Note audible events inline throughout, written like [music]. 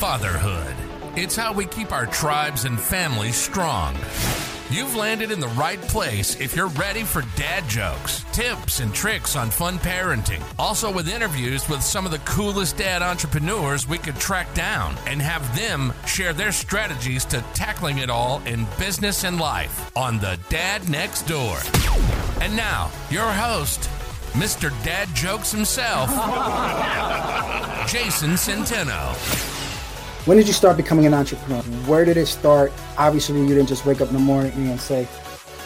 fatherhood. It's how we keep our tribes and families strong. You've landed in the right place if you're ready for dad jokes, tips, and tricks on fun parenting. Also, with interviews with some of the coolest dad entrepreneurs we could track down and have them share their strategies to tackling it all in business and life on The Dad Next Door. And now, your host, Mr. Dad Jokes himself, [laughs] Jason Centeno. When did you start becoming an entrepreneur? Where did it start? Obviously, you didn't just wake up in the morning and say,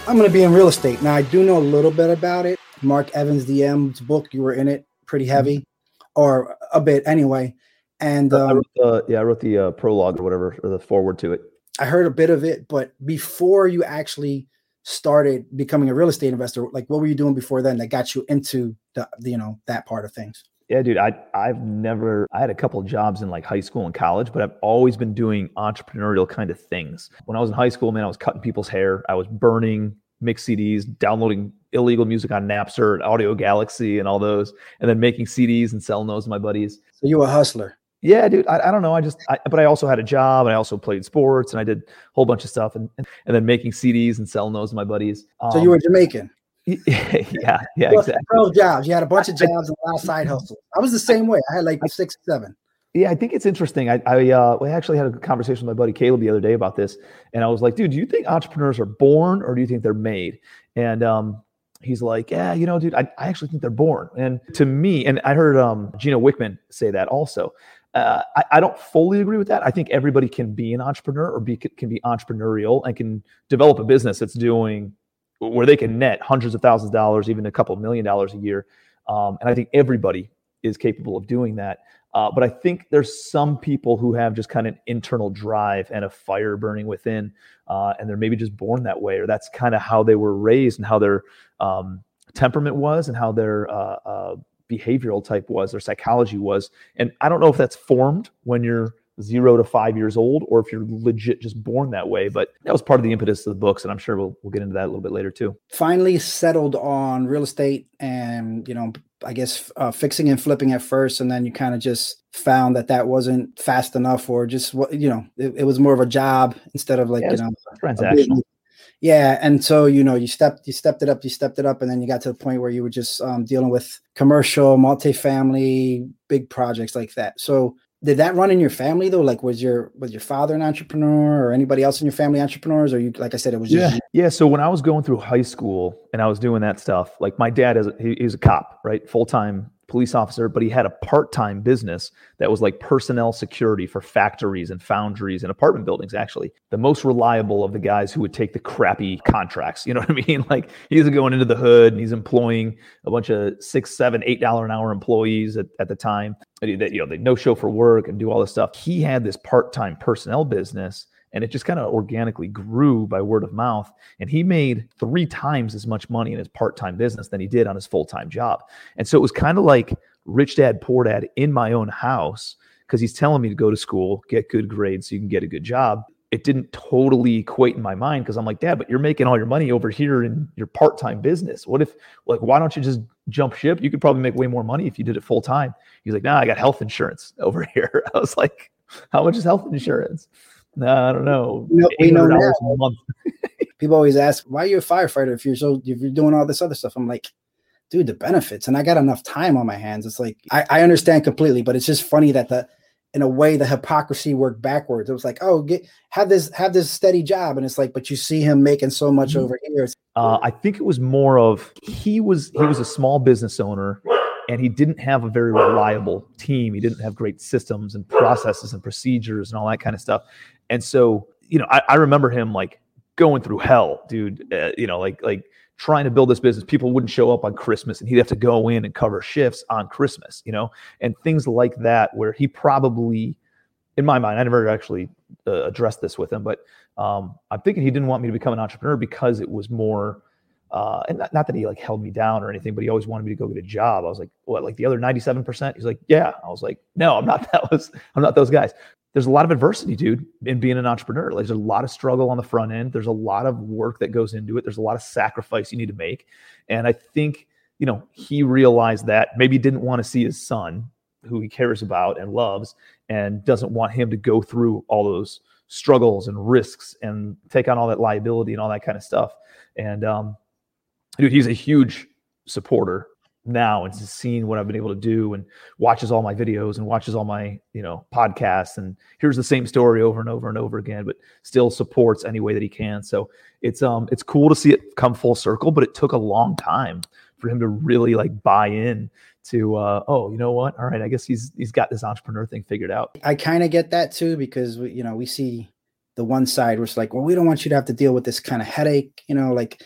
I'm going to be in real estate. Now, I do know a little bit about it. Mark Evans DM's book, you were in it pretty heavy, mm-hmm. or a bit anyway. And um, I wrote the, yeah, I wrote the uh, prologue or whatever, or the forward to it. I heard a bit of it, but before you actually started becoming a real estate investor, like what were you doing before then that got you into the, the you know that part of things? Yeah, dude, I I've never I had a couple of jobs in like high school and college, but I've always been doing entrepreneurial kind of things. When I was in high school, man, I was cutting people's hair, I was burning mix CDs, downloading illegal music on Napster and Audio Galaxy and all those, and then making CDs and selling those to my buddies. So you were a hustler. Yeah, dude. I, I don't know. I just, I, but I also had a job and I also played sports and I did a whole bunch of stuff and, and, and then making CDs and selling those to my buddies. Um, so you were Jamaican. [laughs] yeah, yeah, exactly. Twelve jobs. You had a bunch of jobs and a lot of side hustles. I was the same way. I had like six, seven. Yeah, I think it's interesting. I, I uh, we actually had a conversation with my buddy Caleb the other day about this, and I was like, "Dude, do you think entrepreneurs are born or do you think they're made?" And um, he's like, "Yeah, you know, dude, I, I actually think they're born." And to me, and I heard um, Gino Wickman say that also. Uh, I, I, don't fully agree with that. I think everybody can be an entrepreneur or be can be entrepreneurial and can develop a business that's doing where they can net hundreds of thousands of dollars, even a couple million dollars a year. Um, and I think everybody is capable of doing that. Uh, but I think there's some people who have just kind of internal drive and a fire burning within, uh, and they're maybe just born that way, or that's kind of how they were raised and how their um, temperament was and how their uh, uh behavioral type was, their psychology was. And I don't know if that's formed when you're zero to five years old or if you're legit just born that way. But that was part of the impetus of the books. And I'm sure we'll, we'll get into that a little bit later too. Finally settled on real estate and, you know, I guess uh, fixing and flipping at first. And then you kind of just found that that wasn't fast enough or just what, you know, it, it, was more of a job instead of like, yeah, you know, transactional. Yeah, and so you know, you stepped, you stepped it up, you stepped it up, and then you got to the point where you were just um, dealing with commercial, multifamily, big projects like that. So did that run in your family though? Like, was your was your father an entrepreneur or anybody else in your family entrepreneurs? Or you, like I said, it was just yeah, yeah. So when I was going through high school and I was doing that stuff, like my dad is he, he's a cop, right, full time police officer, but he had a part-time business that was like personnel security for factories and foundries and apartment buildings. Actually, the most reliable of the guys who would take the crappy contracts. You know what I mean? [laughs] Like he's going into the hood and he's employing a bunch of six, seven, eight dollar an hour employees at, at the time that you know they no show for work and do all this stuff. He had this part-time personnel business and it just kind of organically grew by word of mouth. And he made three times as much money in his part time business than he did on his full time job. And so it was kind of like rich dad, poor dad in my own house because he's telling me to go to school, get good grades so you can get a good job. It didn't totally equate in my mind because I'm like, Dad, but you're making all your money over here in your part time business. What if, like, why don't you just jump ship? You could probably make way more money if you did it full time. He's like, Nah, I got health insurance [laughs] over here. I was like, How much is health insurance? No, I don't know. we know now. a month. [laughs] People always ask, why are you a firefighter if you're so if you're doing all this other stuff? I'm like, dude, the benefits, and I got enough time on my hands. It's like I, I understand completely, but it's just funny that the in a way the hypocrisy worked backwards. It was like, oh, get have this have this steady job, and it's like, but you see him making so much mm-hmm. over here. Uh, I think it was more of he was he was a small business owner and he didn't have a very reliable team. He didn't have great systems and processes and procedures and all that kind of stuff. And so, you know, I, I remember him like going through hell, dude. Uh, you know, like like trying to build this business. People wouldn't show up on Christmas, and he'd have to go in and cover shifts on Christmas. You know, and things like that, where he probably, in my mind, I never actually uh, addressed this with him, but um, I'm thinking he didn't want me to become an entrepreneur because it was more. Uh, and not, not, that he like held me down or anything, but he always wanted me to go get a job. I was like, what, like the other 97%? He's like, yeah. I was like, no, I'm not [laughs] that was, I'm not those guys there's a lot of adversity, dude, in being an entrepreneur. Like, there's a lot of struggle on the front end. There's a lot of work that goes into it. There's a lot of sacrifice you need to make. And I think, you know, he realized that maybe didn't want to see his son who he cares about and loves and doesn't want him to go through all those struggles and risks and take on all that liability and all that kind of stuff. And um, dude, he's a huge supporter now and has seen what I've been able to do and watches all my videos and watches all my, you know, podcasts and here's the same story over and over and over again, but still supports any way that he can. So it's um it's cool to see it come full circle, but it took a long time for him to really like buy in to uh oh, you know what? All right, I guess he's he's got this entrepreneur thing figured out. I kind of get that too because we, you know, we see the one side where it's like, well, we don't want you to have to deal with this kind of headache, you know, like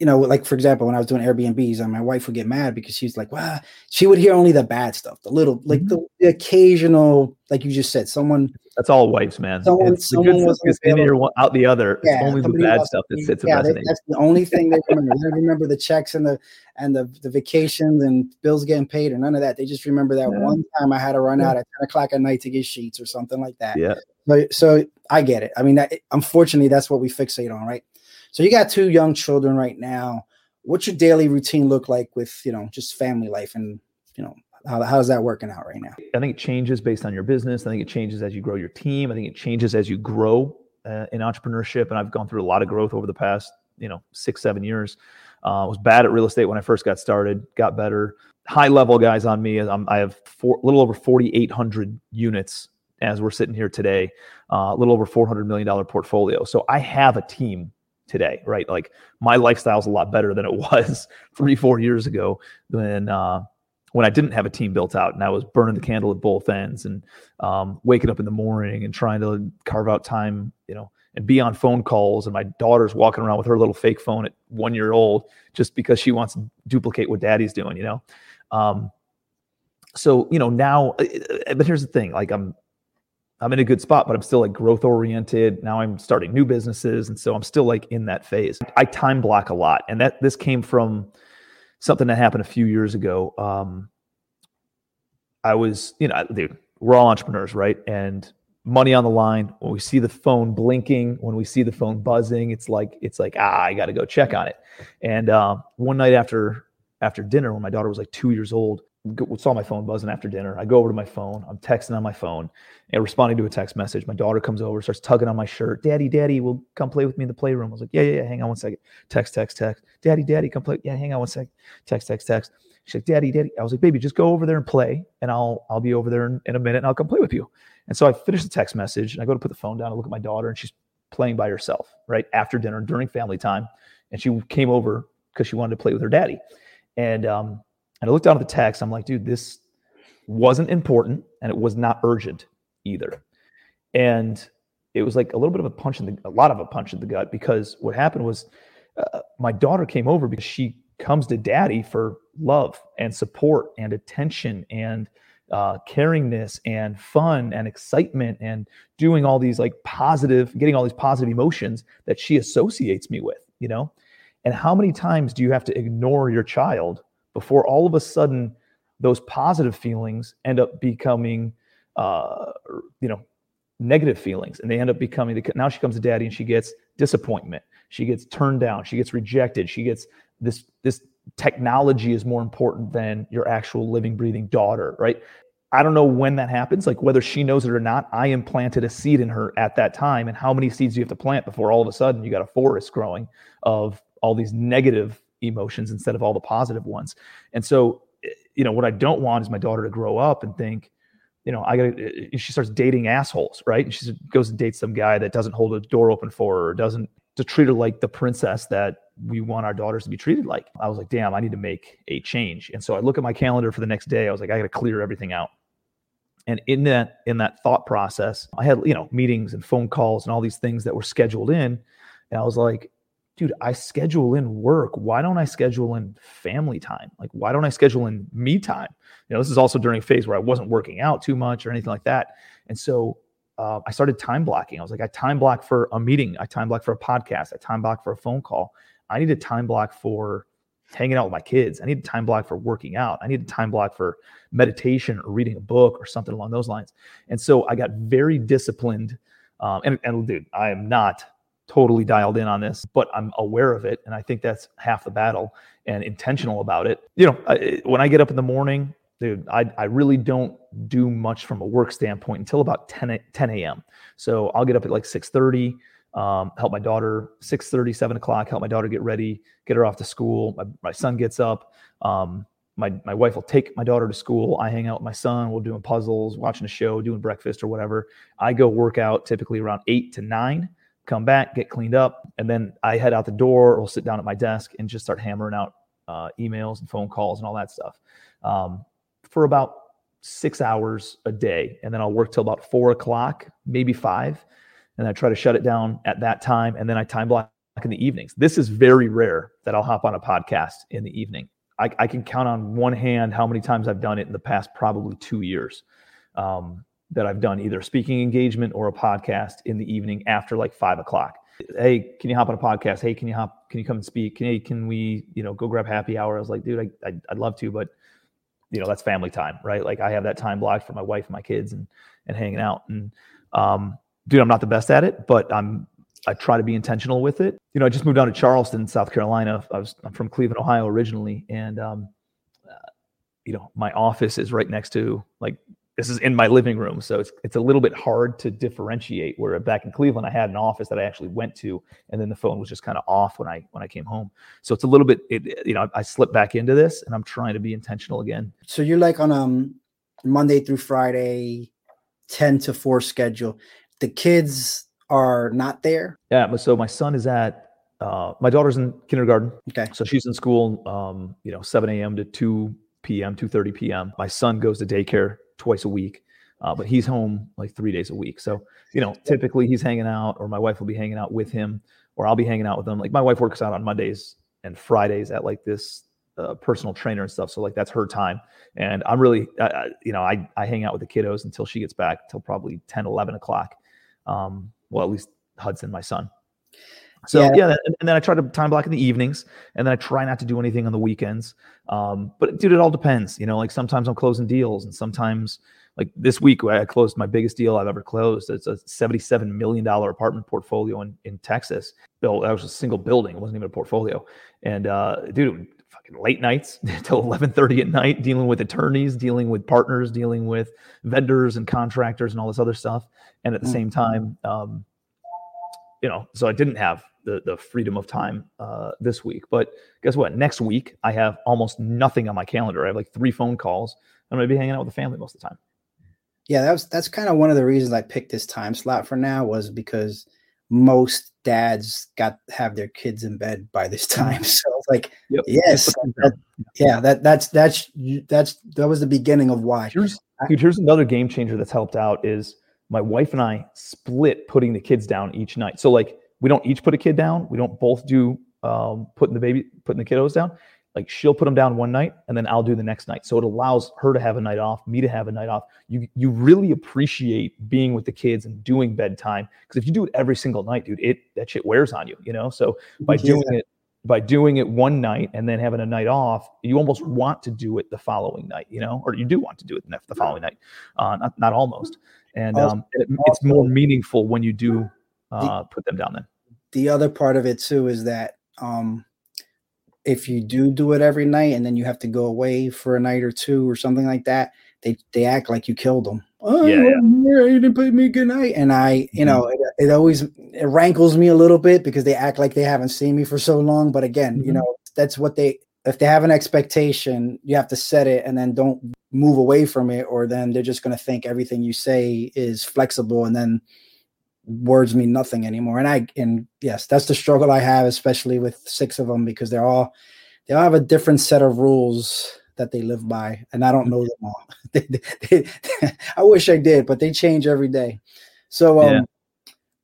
you know, like for example, when I was doing Airbnbs, and my wife would get mad because she's like, "Wow," she would hear only the bad stuff, the little, like mm-hmm. the, the, occasional, like you just said, someone. That's all wives, man. Someone, it's someone the good stuff in your out the other. Yeah, it's only the bad stuff that sits yeah, they, that's the only thing they remember. they remember the checks and the and the the vacations and bills getting paid or none of that. They just remember that yeah. one time I had to run yeah. out at ten o'clock at night to get sheets or something like that. Yeah. So, so I get it. I mean, that, unfortunately, that's what we fixate on, right? So you got two young children right now. What's your daily routine look like with you know just family life and you know how, how's that working out right now? I think it changes based on your business. I think it changes as you grow your team. I think it changes as you grow uh, in entrepreneurship. And I've gone through a lot of growth over the past you know six seven years. Uh, I was bad at real estate when I first got started. Got better. High level guys on me. I'm, i have a little over 4,800 units as we're sitting here today. Uh, a little over 400 million dollar portfolio. So I have a team today, right? Like my lifestyle is a lot better than it [laughs] was three, four years ago when uh, when I didn't have a team built out and I was burning the candle at both ends and um, waking up in the morning and trying to carve out time, you know, and be on phone calls. And my daughter's walking around with her little fake phone at one year old just because she wants to duplicate what daddy's doing, you know. Um, so you know now, uh, uh, but here's the thing: like I'm I'm in a good spot, but I'm still like growth oriented. Now I'm starting new businesses. And so I'm still like in that phase. I time block a lot. And that this came from something that happened a few years ago. Um, I was, you know, dude, we're all entrepreneurs, right? And money on the line. When we see the phone blinking, when we see the phone buzzing, it's like, it's like, ah, I got to go check on it. And uh, one night after after dinner, when my daughter was like two years old, saw my phone buzzing after dinner. I go over to my phone. I'm texting on my phone and responding to a text message. My daughter comes over, starts tugging on my shirt. Daddy, daddy, will come play with me in the playroom. I was like, yeah, yeah, yeah. Hang on one second. Text, text, text. Daddy, daddy, come play. Yeah, hang on one second. Text, text, text. She's like, daddy, daddy. I was like, baby, just go over there and play, and I'll I'll be over there in, in a minute, and I'll come play with you. And so I finish the text message, and I go to put the phone down. I look at my daughter, and she's playing by herself, right after dinner during family time, and she came over because she wanted to play with her daddy. And um, and I looked down at the text. I'm like, dude, this wasn't important and it was not urgent either. And it was like a little bit of a punch in the, a lot of a punch in the gut because what happened was uh, my daughter came over because she comes to daddy for love and support and attention and uh, caringness and fun and excitement and doing all these like positive, getting all these positive emotions that she associates me with, you know? And how many times do you have to ignore your child before all of a sudden those positive feelings end up becoming uh, you know negative feelings and they end up becoming the, now she comes to daddy and she gets disappointment. She gets turned down. She gets rejected. She gets this this technology is more important than your actual living breathing daughter right? I don't know when that happens like whether she knows it or not. I implanted a seed in her at that time and how many seeds do you have to plant before all of a sudden you got a forest growing of all these negative emotions instead of all the positive ones and so eh, you know, what I don't want is my daughter to grow up and think, you know, I got to, eh, eh, she starts dating assholes, right? And she goes and dates some guy that doesn't hold a door open for her or doesn't to treat her like the princess that we want our daughters to be treated like. I was like, damn, I need to make a change. And so I look at my calendar for the next day. I was like, I got to clear everything out. And in that in that thought process, I had you know meetings and phone calls and all these things that were scheduled in. And I was like, dude, I schedule in work. Why don't I schedule in family time? Like, why don't I schedule in me time? You know, this is also during a phase where I wasn't working out too much or anything like that. And so uh, I started time blocking. I was like, I time block for a meeting, I time block for a podcast, I time block for a phone call. I need a time block for hanging out with my kids. I need a time block for working out. I need a time block for meditation or reading a book or something along those lines. And so I got very disciplined. Um, and, and dude, I am not totally dialed in on this, but I'm aware of it. And I think that's half the battle and intentional about it. You know, I, when I get up in the morning, dude, I, I really don't do much from a work standpoint until about 10, 10 a.m. So I'll get up at like 6:30, um, help my daughter 6:30, 7 o'clock, help my daughter get ready, get her off to school. My, my son gets up. Um, my, my wife will take my daughter to school. I hang out with my son. We're doing puzzles, watching a show, doing breakfast or whatever. I go work out typically around eight to nine, come back, get cleaned up, and then I head out the door or sit down at my desk and just start hammering out uh, emails and phone calls and all that stuff um, for about six hours a day. And then I'll work till about four o'clock, maybe five. And I try to shut it down at that time. And then I time block in the evenings. This is very rare that I'll hop on a podcast in the evening. I, I, can count on one hand how many times I've done it in the past probably two years um, that I've done either a speaking engagement or a podcast in the evening after like five o'clock. Hey, can you hop on a podcast? Hey, can you hop? Can you come and speak? Can, hey, can we, you know, go grab happy hour? I was like, dude, I, I, I'd love to, but you know, that's family time, right? Like I have that time blocked for my wife and my kids and and hanging out. And um, dude, I'm not the best at it, but I'm I try to be intentional with it. You know, I just moved down to Charleston, South Carolina. I was I'm from Cleveland, Ohio originally, and um, uh, you know, my office is right next to like this is in my living room, so it's it's a little bit hard to differentiate. Where back in Cleveland, I had an office that I actually went to, and then the phone was just kind of off when I when I came home. So it's a little bit, it, you know, I slipped back into this, and I'm trying to be intentional again. So you're like on um Monday through Friday, ten to four schedule. The kids are not there? Yeah. So my son is at uh, my daughter's in kindergarten. Okay. So she's in school, um, you know, 7 a.m. to 2 p.m., 2.30 p.m. My son goes to daycare twice a week, uh, but he's home like three days a week. So, you know, typically he's hanging out or my wife will be hanging out with him or I'll be hanging out with him. Like my wife works out on Mondays and Fridays at like this uh, personal trainer and stuff. So like that's her time. And I'm really, uh, you know, I, I hang out with the kiddos until she gets back till probably 10, 11 o'clock. Um, well, at least Hudson, my son. So yeah, yeah and, and, then I try to time block in the evenings, and then I try not to do anything on the weekends. Um, but dude, it all depends. You know, like sometimes I'm closing deals, and sometimes like this week I closed my biggest deal I've ever closed. It's a seventy-seven million dollar apartment portfolio in in Texas. Bill, that was a single building; it wasn't even a portfolio. And uh, dude, fucking late nights [laughs] till eleven thirty at night, dealing with attorneys, dealing with partners, dealing with vendors and contractors, and all this other stuff. And at the mm. same time, um, you know, so I didn't have the the freedom of time uh, this week. But guess what? Next week I have almost nothing on my calendar. I have like three phone calls. I'm gonna be hanging out with the family most of the time. Yeah, that was that's kind of one of the reasons I picked this time slot for now was because most dads got have their kids in bed by this time. [laughs] So like, yep. yes, that, yeah, that that's that's that's that was the beginning of why. Here's, dude, here's another game changer that's helped out is my wife and I split putting the kids down each night. So like we don't each put a kid down. We don't both do um, putting the baby putting the kiddos down. Like she'll put them down one night and then I'll do the next night. So it allows her to have a night off, me to have a night off. You you really appreciate being with the kids and doing bedtime because if you do it every single night, dude, it that shit wears on you. You know. So by yeah. doing it by doing it one night and then having a night off, you almost want to do it the following night, you know, or you do want to do it the following night, uh, not, not almost and um, it, it's more meaningful when you do uh, put them down. Then the other part of it too is that um, if you do do it every night and then you have to go away for a night or two or something like that, they they act like you killed them. Oh, yeah, yeah. you didn't put me good night, and I, you mm-hmm. know, it, it, always it rankles me a little bit because they act like they haven't seen me for so long. But again, mm-hmm. you know, that's what they. If they have an expectation, you have to set it, and then don't move away from it or then they're just going to think everything you say is flexible and then words mean nothing anymore and i and yes that's the struggle i have especially with six of them because they're all they all have a different set of rules that they live by and i don't know them all [laughs] they, they, they, [laughs] i wish i did but they change every day so um, yeah.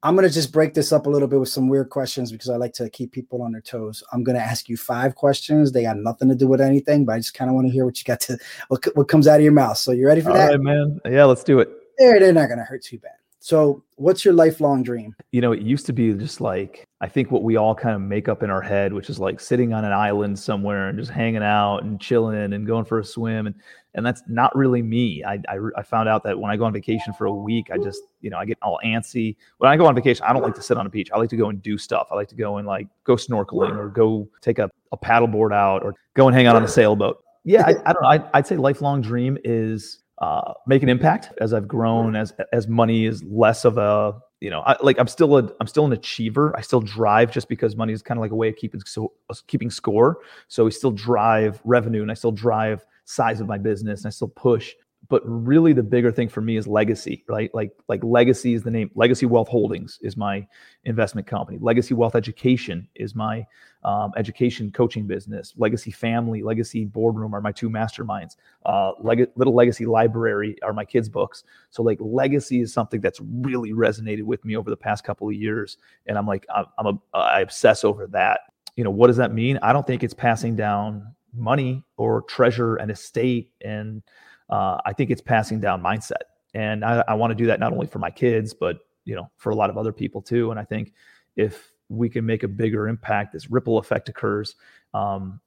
I'm going to just break this up a little bit with some weird questions because I like to keep people on their toes. I'm going to ask you five questions. They got nothing to do with anything, but I just kind of want to hear what you got to what, what comes out of your mouth. So you ready for All that? Right, man. Yeah, let's do it. They're, they're not going to hurt too bad. So, what's your lifelong dream? You know, it used to be just like I think what we all kind of make up in our head, which is like sitting on an island somewhere and just hanging out and chilling and going for a swim, and and that's not really me. I, I, I found out that when I go on vacation for a week, I just you know I get all antsy. When I go on vacation, I don't like to sit on a beach. I like to go and do stuff. I like to go and like go snorkeling or go take a, a paddleboard out or go and hang out on a sailboat yeah, I, I don't know. I, would say lifelong dream is uh, make an impact as I've grown, as as money is less of a you know, I, like I'm still a I'm still an achiever. I still drive just because money is kind of like a way of keeping so keeping score. So we still drive revenue, and I still drive size of my business, and I still push but really the bigger thing for me is legacy right? Like like legacy is the name legacy wealth holdings is my investment company. Legacy wealth education is my um, education coaching business. Legacy family legacy boardroom are my two masterminds. Uh, Leg- little legacy library are my kids books. So like legacy is something that's really resonated with me over the past couple of years and i'm like i'm, I'm a i obsess over that. You know what does that mean? I don't think it's passing down money or treasure and estate and uh, I think it's passing down mindset. And I, I want to do that not only for my kids, but you know, for a lot of other people too. And I think if we can make a bigger impact, this ripple effect occurs. Um,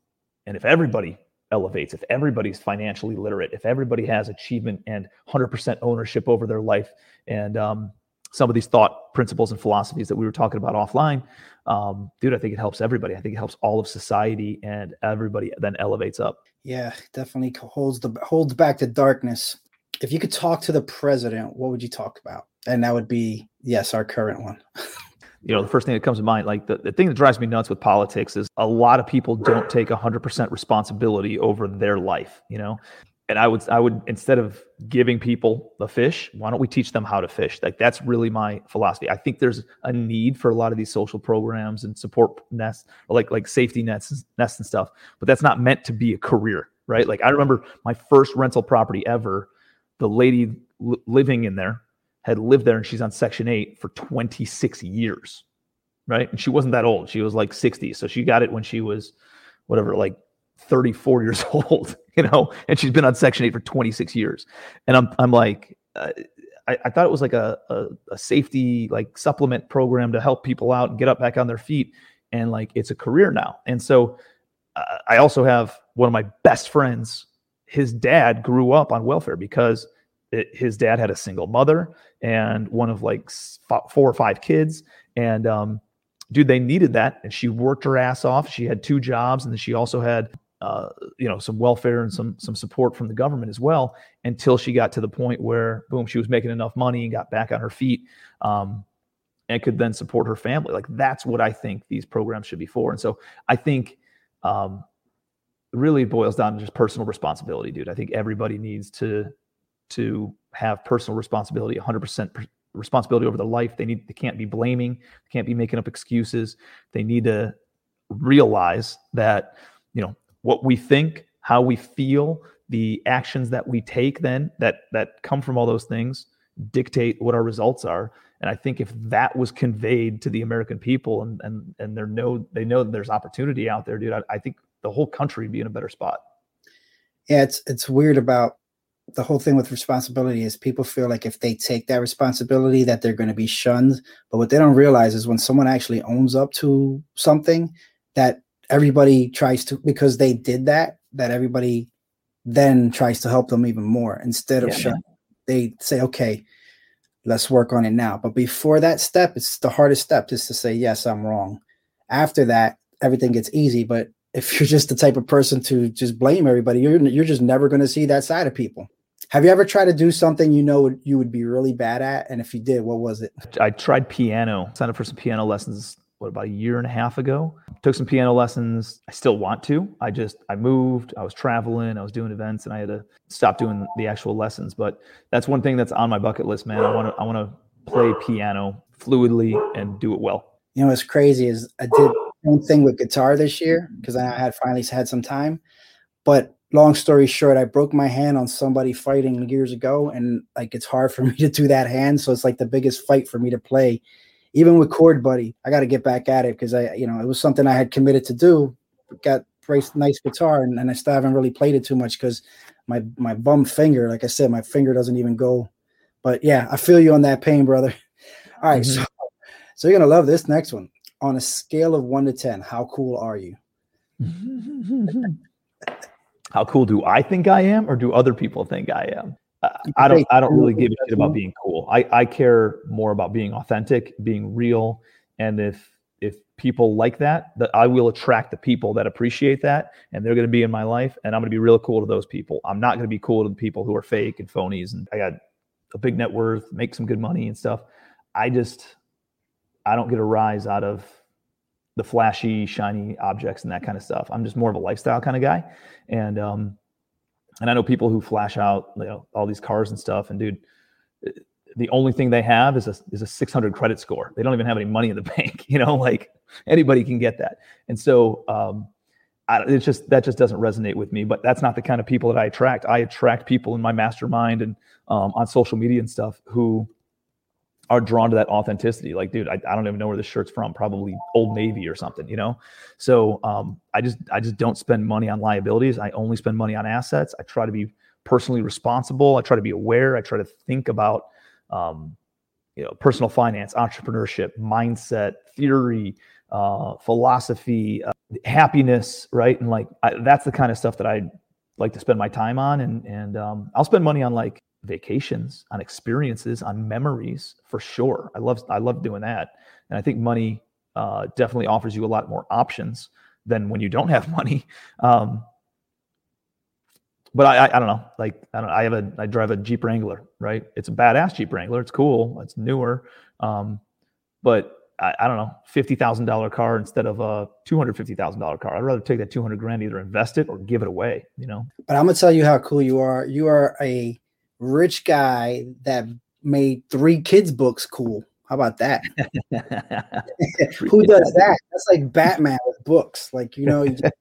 and if everybody elevates, if everybody's financially literate, if everybody has achievement and 100% ownership over their life, and um, some of these thought principles and philosophies that we were talking about offline, um, dude, I think it helps everybody. I think it helps all of society, and everybody then elevates up. Yeah, definitely holds the holds back the darkness. If you could talk to the president, what would you talk about? And that would be yes, our current one. [laughs] you know, the first thing that comes to mind, like the, the thing that drives me nuts with politics is a lot of people don't take 100% responsibility over their life. You know, and I would I would instead of giving people the fish, why don't we teach them how to fish? Like that's really my philosophy. I think there's a need for a lot of these social programs and support nests, like like safety nets nests and stuff, but that's not meant to be a career, right? Like I remember my first rental property ever. The lady l- living in there had lived there, and she's on Section Eight for 26 years, right? And she wasn't that old; she was like 60, so she got it when she was whatever, like 34 years [laughs] old, you know, and she's been on Section 8 for 26 years. And I'm, I'm like, uh, I, I, thought it was like a, a, a, safety, like supplement program to help people out and get up back on their feet. And like, it's a career now. And so uh, I also have one of my best friends. His dad grew up on welfare because it, his dad had a single mother and one of like four or five kids. And, um, dude, they needed that. And she worked her ass off. She had two jobs and then she also had uh, you know some welfare and some some support from the government as well until she got to the point where boom she was making enough money and got back on her feet um, and could then support her family. Like that's what i think these programs should be for. And so i think um, really boils down to just personal responsibility dude. I think everybody needs to to have personal responsibility 100% responsibility over their life. They need they can't be blaming can't be making up excuses. They need to realize that you know what we think, how we feel, the actions that we take then that that come from all those things dictate what our results are. And I think if that was conveyed to the American people and and and they know they know that there's opportunity out there, dude, I, I think the whole country would be in a better spot. Yeah, it's it's weird about the whole thing with responsibility is people feel like if they take that responsibility that they're going to be shunned but what they don't realize is when someone actually owns up to something that everybody tries to because they did that that everybody then tries to help them even more instead of yeah, they say okay let's work on it now. But before that step it's the hardest step just to say yes i'm wrong. After that everything gets easy but if [laughs] you're just the type of person to just blame everybody you're you're just never going to see that side of people. Have you ever tried to do something you know you would be really bad at? And if you did what was it? I tried piano signed up for some piano lessons what about a year and a half ago? Took some piano lessons. I still want to. I just i moved i was traveling i was doing events and i had to stop doing the actual lessons. But that's one thing that's on my bucket list man. I want to i want to play piano fluidly and do it well. You know what's crazy is i did one thing with guitar this year because i had finally had some time. But long story short i broke my hand on somebody fighting years ago and like it's hard for me to do that hand so it's like the biggest fight for me to play even with Chord Buddy, I got to get back at it because I, you know, it was something I had committed to do. Got nice guitar, and, and I still haven't really played it too much because my my bum finger, like I said, my finger doesn't even go. But yeah, I feel you on that pain, brother. [laughs] All right, mm-hmm. so so you're gonna love this next one. On a scale of one to ten, how cool are you? [laughs] how cool do I think I am, or do other people think I am? I don't I don't really give a shit about being cool. I, I care more about being authentic, being real. And if if people like that, that I will attract the people that appreciate that and they're going to be in my life and I'm going to be real cool to those people. I'm not going to be cool to the people who are fake and phonies and I got a big net worth, make some good money and stuff. I just I don't get a rise out of the flashy, shiny objects and that kind of stuff. I'm just more of a lifestyle kind of guy. And um and I know people who flash out you know all these cars and stuff and dude the only thing they have is a is a 600 credit score. They don't even have any money in the [laughs] bank. You know, like anybody can get that. And so um, I, it's just that just doesn't resonate with me. But that's not the kind of people that I attract. I attract people in my mastermind and um, on social media and stuff who are drawn to that authenticity. Like, dude, I, I don't even know where this shirt's from. Probably Old Navy or something. You know. So um, I just I just don't spend money on liabilities. I only spend money on assets. I try to be personally responsible. I try to be aware. I try to think about um, you know, personal finance, entrepreneurship, mindset, theory, uh, philosophy, uh, happiness, right? And like I, that's the kind of stuff that I like to spend my time on, and and um, I'll spend money on like vacations, on experiences, on memories for sure. I love I love doing that, and I think money uh, definitely offers you a lot more options than when you don't have [laughs] money. Um, but I, I, I don't know. Like I don't. I have a. I drive a Jeep Wrangler. Right. It's a badass Jeep Wrangler. It's cool. It's newer. Um, but I, I don't know. Fifty thousand dollar car instead of a two hundred fifty thousand dollar car. I'd rather take that two hundred grand, either invest it or give it away. You know. But I'm gonna tell you how cool you are. You are a rich guy that made three kids books cool. How about that? [laughs] Who does that? That's like Batman with books. Like you know. You just,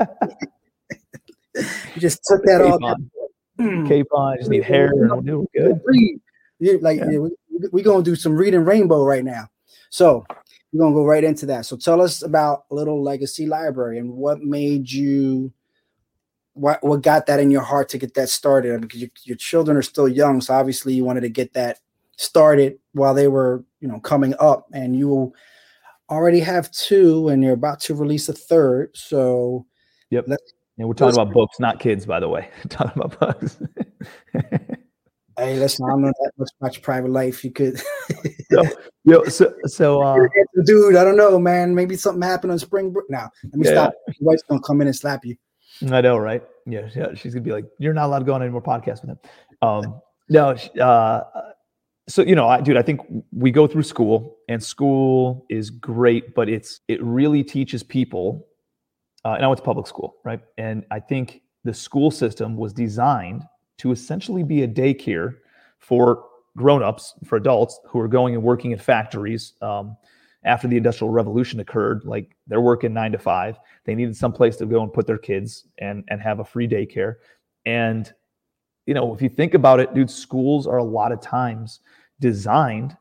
[laughs] you just took that Cape off. on. Hmm. Cape on. Just need hair and do good. Read. Like Yeah. yeah, we, we're gonna do some reading rainbow right now. So we're gonna go right into that. So tell us about Little Legacy Library and what made you what what got that in your heart to get that started because your, your children are still young so obviously you wanted to get that started while they were you know coming up and you already have two and you're about to release a third so Yep. And we're talking about books, not kids, by the way. [laughs] talking about books. [laughs] hey listen i don't know that much much private life you could [laughs] so, yo, so, so uh, dude i don't know man maybe something happened on spring break now let me Yeah. stop your wife's gonna come in and slap you I know, right? Yeah, yeah. She's gonna be like, "You're not allowed to go on any more podcasts with him." Um, [laughs] no, uh, so you know, I, dude, I think we go through school, and school is great, but it's it really teaches people. Uh, and I went to public school, right? And I think the school system was designed to essentially be a daycare for grown-ups, for adults who are going and working in factories. Um, after the industrial revolution occurred, like they're working nine to five, they needed some place to go and put their kids and and have a free daycare. And you know, if you think about it, dude, schools are a lot of times designed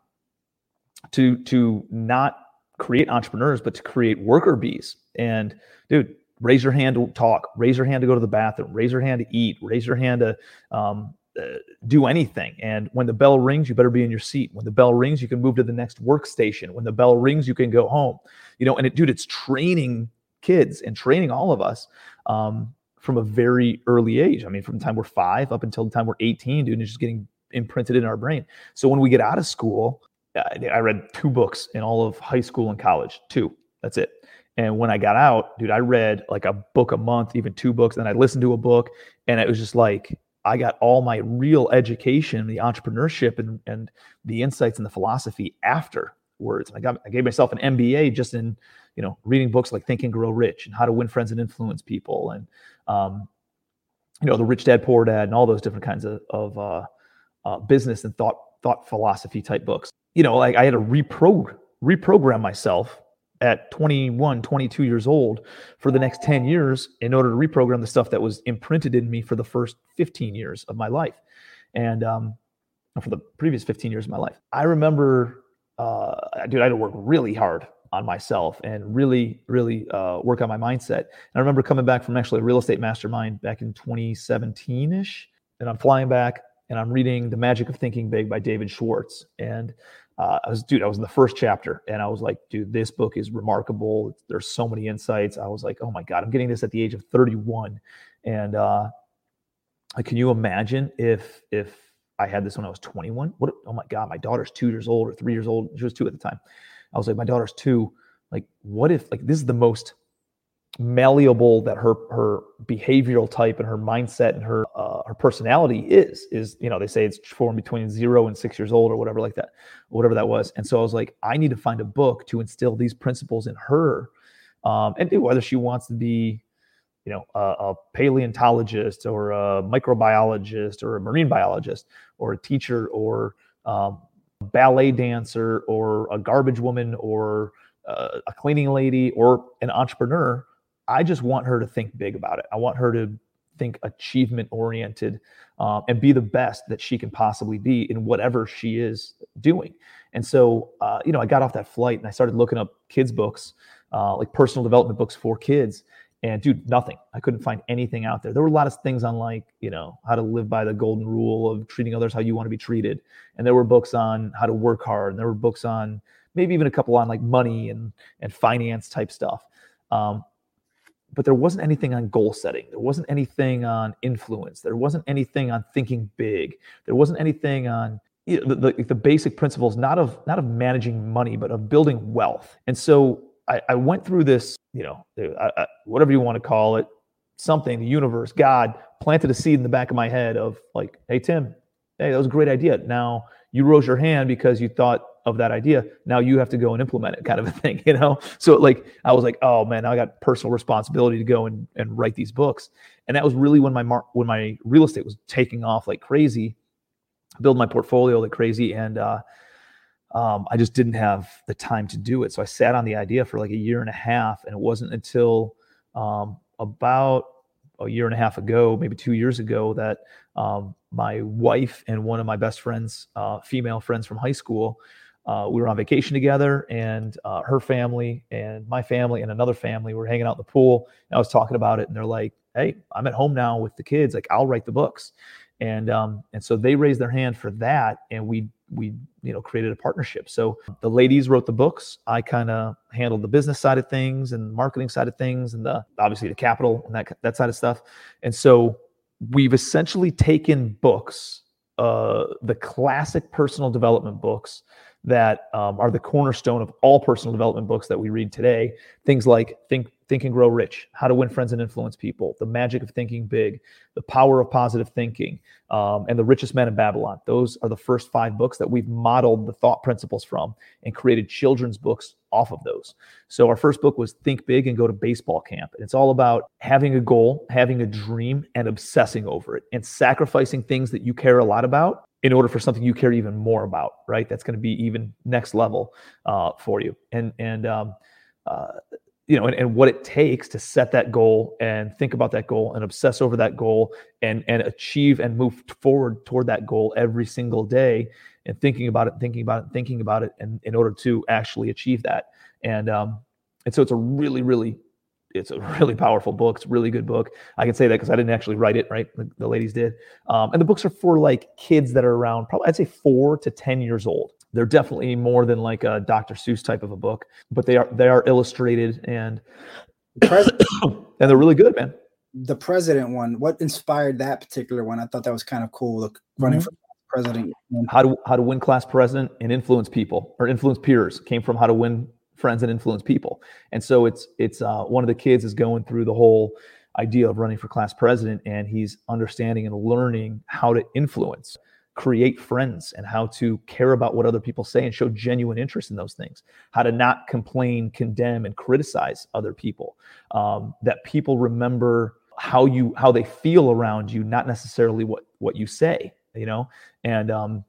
to to not create entrepreneurs, but to create worker bees. And dude, raise your hand to talk, raise your hand to go to the bathroom, raise your hand to eat, raise your hand to um, uh, do anything. And when the bell rings, you better be in your seat. When the bell rings, you can move to the next workstation. When the bell rings, you can go home. You know, and it, dude, it's training kids and training all of us um, from a very early age. I mean, from the time we're five up until the time we're 18, dude, it's just getting imprinted in our brain. So when we get out of school, I I read two books in all of high school and college. Two. That's it. And when I got out, dude, I read like a book a month, even two books. Then I listened to a book, and it was just like I got all my real education, the entrepreneurship, and and the insights and the philosophy afterwards. And I got I gave myself an MBA just in you know reading books like Think and Grow Rich and How to Win Friends and Influence People, and um, you know the Rich Dad Poor Dad and all those different kinds of of uh, uh, business and thought thought philosophy type books. You know, like I had to reprog- reprogram myself at 21, 22 years old for the next 10 years in order to reprogram the stuff that was imprinted in me for the first 15 years of my life. And um, for the previous 15 years of my life. I remember, uh, dude, I had to work really hard on myself and really, really uh, work on my mindset. And I remember coming back from actually a real estate mastermind back in 2017 ish. And I'm flying back and I'm reading The Magic of Thinking Big by David Schwartz. And uh, I was, dude, I was in the first chapter and I was like, dude, this book is remarkable. There's so many insights. I was like, oh my God, I'm getting this at the age of 31. And uh, can you imagine if, if I had this when I was 21? What, oh my God, my daughter's two years old or three years old. She was two at the time. I was like, my daughter's two. like what if like this is the most malleable that her her behavioral type and her mindset and her uh, her personality is is you know they say it's formed between zero and six years old or whatever like that whatever that was and so i was like i need to find a book to instill these principles in her um, and whether she wants to be you know a, a paleontologist or a microbiologist or a marine biologist or a teacher or um, ballet dancer or a garbage woman or uh, a cleaning lady or an entrepreneur I just want her to think big about it. I want her to think achievement oriented um, and be the best that she can possibly be in whatever she is doing. And so, uh, you know, I got off that flight and I started looking up kids' books, uh, like personal development books for kids. And dude, nothing. I couldn't find anything out there. There were a lot of things on like, you know, how to live by the golden rule of treating others how you want to be treated. And there were books on how to work hard. And there were books on maybe even a couple on like money and and finance type stuff. Um, but there wasn't anything on goal setting. There wasn't anything on influence. There wasn't anything on thinking big. There wasn't anything on you know, the, the, the, basic principles, not of not of managing money, but of building wealth. And so I, I went through this, you know, I, I, whatever you want to call it, something, the universe, God planted a seed in the back of my head of like, hey Tim, hey, that was a great idea. Now you rose your hand because you thought of that idea. Now you have to go and implement it, [laughs] kind of a thing, you know? So like I was like, oh man, I got personal responsibility to go and, and write these books. And that was really when my mar- when my real estate was taking off like crazy, build my portfolio like crazy. And uh, um, I just didn't have the time to do it. So I sat on the idea for like a year and a half. And it wasn't until um, about a year and a half ago, maybe two years ago, that um, my wife and one of my best friends, uh, female friends from high school, uh, we were on vacation together, and uh, her family and my family and another family were hanging out in the pool. And I was talking about it, and they're like, "Hey, I'm at home now with the kids. Like, I'll write the books." And um, and so they raised their hand for that, and we we you know created a partnership. So the ladies wrote the books. I kind of handled the business side of things and marketing side of things, and the obviously the capital and that that side of stuff. And so we've essentially taken books, uh, the classic personal development books that um, are the cornerstone of all personal development books that we read today. Things like Think, Think and Grow Rich, How to Win Friends and Influence People, The Magic of Thinking Big, The Power of Positive Thinking, um, and The Richest Man in Babylon. Those are the first five books that we've modeled the thought principles from and created children's books off of those. So our first book was Think Big and Go to Baseball Camp. And it's all about having a goal, having a dream, and obsessing over it and sacrificing things that you care a lot about in order for something you care even more about, right? That's going to be even next level uh, for you. And and um, uh, you know, and, and what it takes to set that goal and think about that goal and obsess over that goal and and achieve and move forward toward that goal every single day and thinking about it, thinking about it, thinking about it, and in order to actually achieve that. And um, and so it's a really, really it's a really powerful book. It's a really good book. I can say that because I didn't actually write it, right? The, the ladies did. Um, and the books are for like kids that are around, probably I'd say four to ten years old. They're definitely more than like a Dr. Seuss type of a book, but they are they are illustrated and [coughs] and they're really good, man. The president one, what inspired that particular one? I thought that was kind of cool. Look, running mm-hmm. for president. How to how to win class president and influence people or influence peers came from how to win friends and influence people. And so it's it's uh, one of the kids is going through the whole idea of running for class president, and he's understanding and learning how to influence, create friends, and how to care about what other people say and show genuine interest in those things. How to not complain, condemn, and criticize other people. Um, that people remember how you how they feel around you, not necessarily what what you say. You know, and um,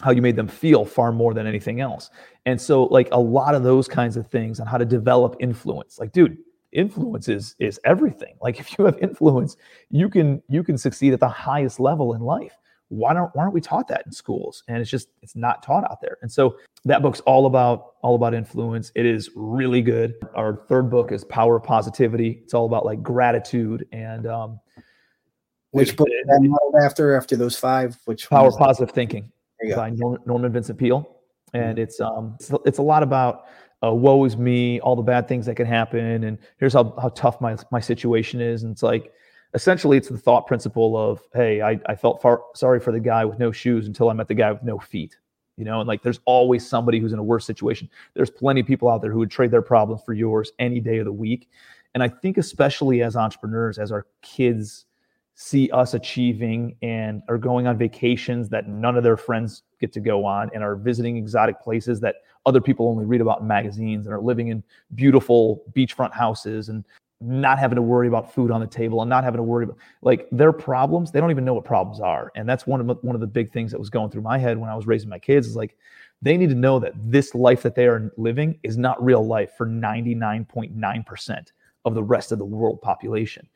how you made them feel far more than anything else. And so like a lot of those kinds of things on how to develop influence. Like dude, influence is is everything. Like [laughs] if you have influence, you can you can succeed at the highest level in life. Why don't why aren't we taught that in schools? And it's just it's not taught out there. And so that book's all about all about influence. It is really good. Our third book is Power of Positivity. It's all about like gratitude and um which book after after those five? Which Power Positive Thinking by Norman Vincent Peale, and mm-hmm. it's um it's, it's a lot about uh, woe is me, all the bad things that can happen, and here's how how tough my my situation is, and it's like essentially it's the thought principle of hey I I felt far, sorry for the guy with no shoes until I met the guy with no feet, you know, and like there's always somebody who's in a worse situation. There's plenty of people out there who would trade their problems for yours any day of the week. And I think, especially as entrepreneurs, as our kids see us achieving and are going on vacations that none of their friends get to go on and are visiting exotic places that other people only read about in magazines and are living in beautiful beachfront houses and not having to worry about food on the table and not having to worry about like their problems they don't even know what problems are. And that's one of one of the big things that was going through my head when i was raising my kids is like they need to know that this life that they are living is not real life for 99.9% of the rest of the world population.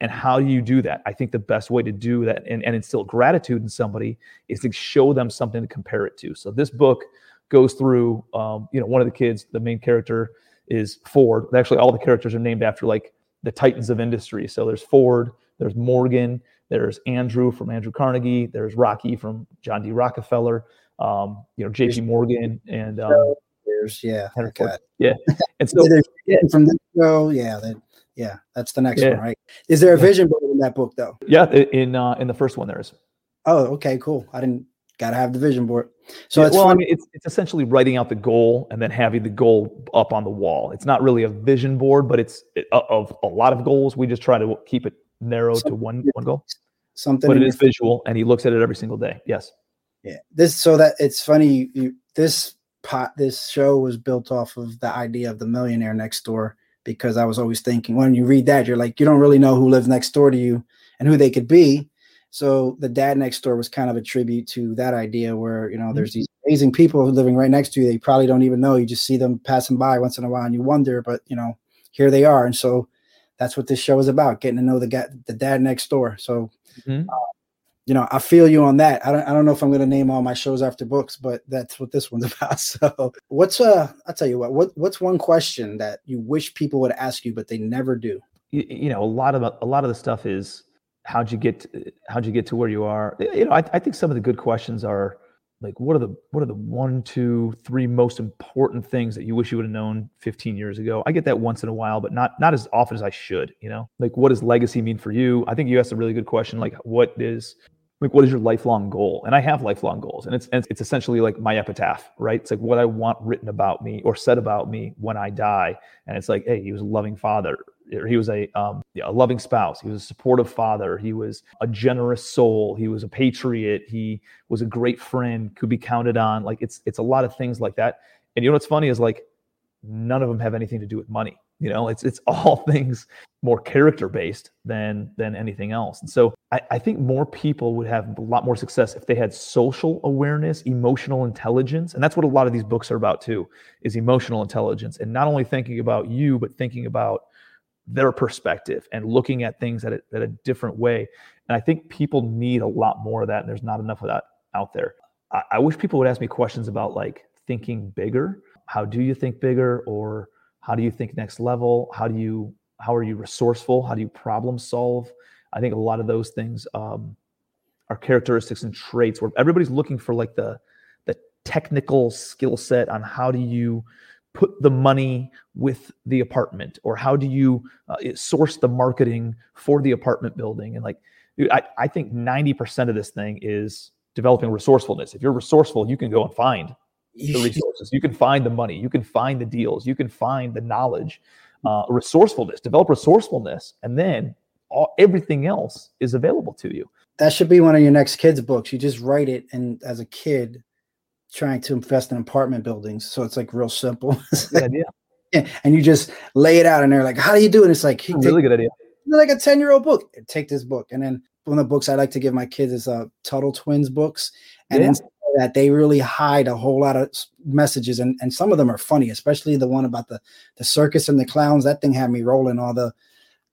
And how do you do that? I think the best way to do that and, and instill gratitude in somebody is to show them something to compare it to. So this book goes through um, you know one of the kids the main character is Ford. Actually, all the characters are named after like the titans of industry. So there's Ford, there's Morgan, there's Andrew from Andrew Carnegie, there's Rocky from John D. Rockefeller, um, you know, J.P. Morgan, and um, there's yeah, yeah, and so yeah, [laughs] from this show, yeah, that, yeah, that's the next yeah. one, right? Is there a vision board in that book though? Yeah, in uh, in the first one there is. Oh, okay, cool. I didn't got to have the vision board. So yeah, well, I mean, it's it's essentially writing out the goal and then having the goal up on the wall. It's not really a vision board, but it's it, uh, of a lot of goals. We just try to keep it narrow Something, to one one goal. Something, but it is visual, and he looks at it every single day. Yes. Yeah. This so that it's funny. You, this pot this show was built off of the idea of the millionaire next door because I was always thinking when you read that you're like you don't really know who lives next door to you and who they could be so the dad next door was kind of a tribute to that idea where, you know, mm-hmm. there's these amazing people living right next to you. They probably don't even know. You just see them passing by once in a while and you wonder, but you know, here they are. And so that's what this show is about, getting to know the guy, the dad next door. So, mm-hmm. uh, you know, I feel you on that. I don't, I don't know if I'm going to name all my shows after books, but that's what this one's [laughs] about. So what's, uh, I'll tell you what, what, what's one question that you wish people would ask you, but they never do? You, you know, a lot of, a lot of the stuff is, how'd you get to, how'd you get to where you are? You know I, I think some of the good questions are like what are the what are the one two three most important things that you wish you would have known 15 years ago? I get that once in a while but not not as often as i should you know? Like what does legacy mean for you? I think you asked a really good question like what is like what is your lifelong goal? And i have lifelong goals and it's and it's essentially like my epitaph right? It's like what i want written about me or said about me when i die. And it's like hey he was a loving father he was a, um, a loving spouse. He was a supportive father. He was a generous soul. He was a patriot. He was a great friend could be counted on. Like it's it's a lot of things like that. And you know what's funny is like none of them have anything to do with money. You know it's it's [laughs] all things more character based than than anything else. And so I, I think more people would have a lot more success if they had social awareness emotional intelligence. And that's what a lot of these books are about too is emotional intelligence. And not only thinking about you but thinking about their perspective and looking at things at a, at a different way. And i think people need a lot more of that and there's not enough of that out there. I, I wish people would ask me questions about like thinking bigger. How do you think bigger? Or how do you think next level? How do you how are you resourceful? How do you problem solve? I think a lot of those things um, are characteristics and traits where everybody's looking for like the the technical skill set on how do you put the money with the apartment or how do you uh, source the marketing for the apartment building and like I, I think 90% of this thing is developing resourcefulness if you're resourceful you can go and find the resources. You can find the money. You can find the deals. You can find the knowledge, uh, resourcefulness. Develop resourcefulness, and then all, everything else is available to you. That should be one of your next kids' books. You just write it, and as a kid, trying to invest in apartment buildings, so it's like real simple. [laughs] good idea. Yeah, and you just lay it out, and they're like, "How do you do it?" it's like, really good idea. Like a ten-year-old book. Take this book, and then one of the books I like to give my kids is uh, Tuttle Twins books, and yeah that they really hide a whole lot of messages and, and some of them are funny especially the one about the the circus and the clowns that thing had me rolling all the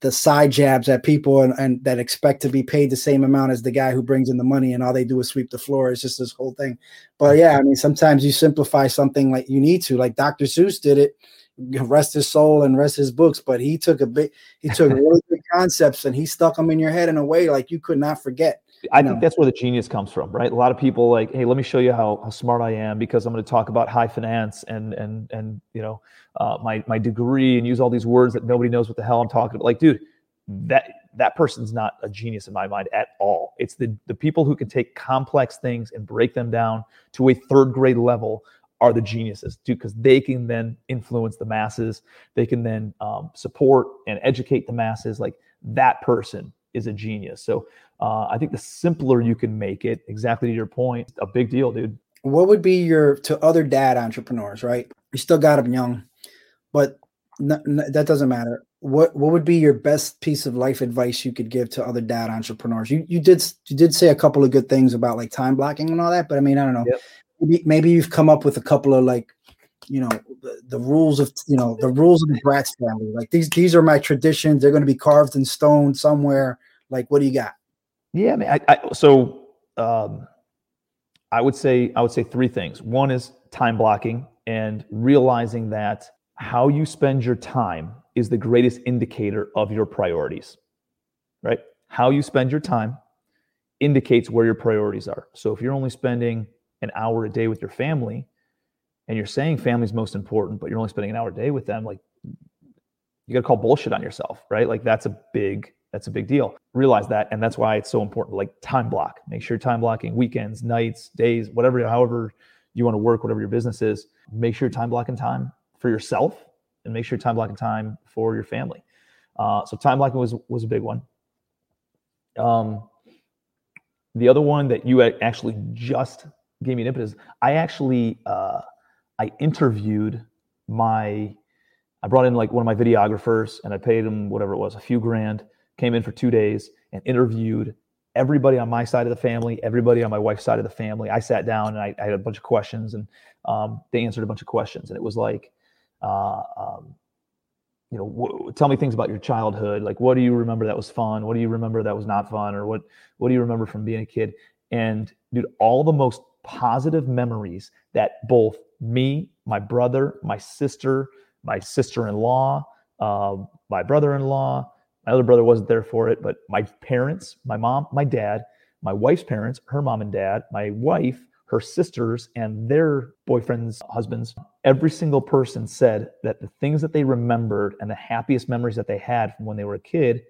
the side jabs at people and, and that expect to be paid the same amount as the guy who brings in the money and all they do is sweep the floor. It's just this whole thing. But yeah i mean sometimes you simplify something like you need to. Like dr seuss did it. Rest his soul and rest his books. But he took a big he took [laughs] really good concepts and he stuck them in your head in a way like you could not forget I think that's where the genius comes from, right? A lot of people like, hey, let me show you how, how smart I am because I'm going to talk about high finance and and and you know uh, my my degree and use all these words that nobody knows what the hell I'm talking about. Like, dude, that that person's not a genius in my mind at all. It's the the people who can take complex things and break them down to a third grade level are the geniuses, too, because they can then influence the masses. They can then um, support and educate the masses. Like that person is a genius. So uh, I think the simpler you can make it, exactly to your point, a big deal, dude. What would be your to other dad entrepreneurs? Right, you still got them young, but that doesn't matter. What what would be your best piece of life advice you could give to other dad entrepreneurs? You you did you did say a couple of good things about like time blocking and all that, but I mean I don't know. Yep maybe, maybe you've come up with a couple of like you know the, the, rules of you know the rules of the Bratz family. Like these these are my traditions. They're going to be carved in stone somewhere. Like what do you got? Yeah, I mean, I, I so um, I would say I would say three things. One is time blocking and realizing that how you spend your time is the greatest indicator of your priorities. Right? How you spend your time indicates where your priorities are. So if you're only spending an hour a day with your family and you're saying family's most important, but you're only spending an hour a day with them, like you got to call bullshit on yourself, right? Like that's a big that's a big deal. Realize that, and that's why it's so important. Like time block. Make sure time blocking weekends, nights, days, whatever, however you want to work, whatever your business is. Make sure time blocking time for yourself, and make sure time blocking time for your family. Uh, so time blocking was was a big one. Um, the other one that you actually just gave me an impetus. I actually uh, I interviewed my I brought in like one of my videographers and I paid him whatever it was, a few grand, came in for two days and interviewed everybody on my side of the family, everybody on my wife's side of the family. I sat down and I, I had a bunch of questions and um, they answered a bunch of questions. And it was like, uh, um, you know, tell me things about your childhood. Like, what do you remember that was fun? What do you remember that was not fun? Or what, what do you remember from being a kid? And dude, all the most positive memories that both me, my brother, my sister, my sister-in-law, uh, my brother-in-law, my other brother wasn't there for it, but my parents, my mom, my dad, my wife's parents, her mom and dad, my wife, her sisters, and their boyfriends, husbands, every single person said that the things that they remembered and the happiest memories that they had from when they were a kid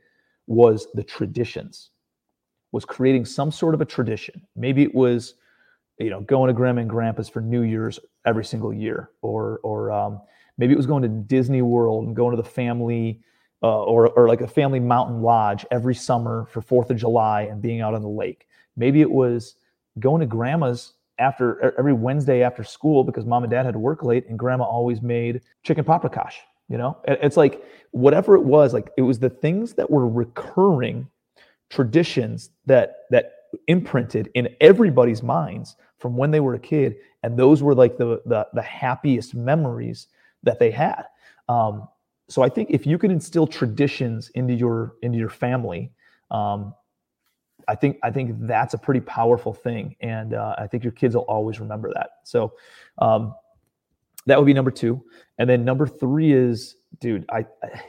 was the traditions, was creating some sort of a tradition. Maybe it was you know, going to grandma and grandpa's for New Year's every single year, or or um, maybe it was going to Disney World and going to the family, uh, or or like a family mountain lodge every summer for Fourth of July and being out on the lake. Maybe it was going to grandma's after every Wednesday after school because mom and dad had to work late, and grandma always made chicken paprikash. You know, it's like whatever it was, like it was the things that were recurring traditions that that imprinted in everybody's minds from when they were a kid and those were like the the, the happiest memories that they had. Um, so i think if you can instill traditions into your into your family um, i think i think that's a pretty powerful thing and uh, i think your kids will always remember that. So um, that would be number two. And then number three is dude i, I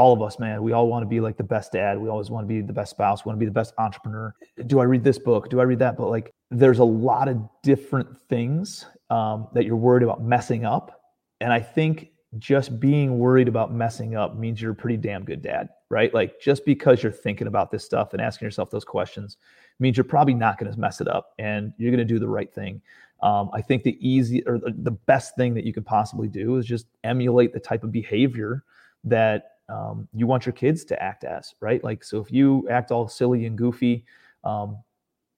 all of us, man, we all want to be like the best dad. We always want to be the best spouse. Want to be the best entrepreneur. Do I read this book? Do I read that book? Like, there's a lot of different things um, that you're worried about messing up. And I think just being worried about messing up means you're a pretty damn good dad, right? Like, just because you're thinking about this stuff and asking yourself those questions means you're probably not going to mess it up and you're going to do the right thing. Um, I think the easy or the best thing that you could possibly do is just emulate the type of behavior that um, you want your kids to act as, right? Like, so if you act all silly and goofy, um,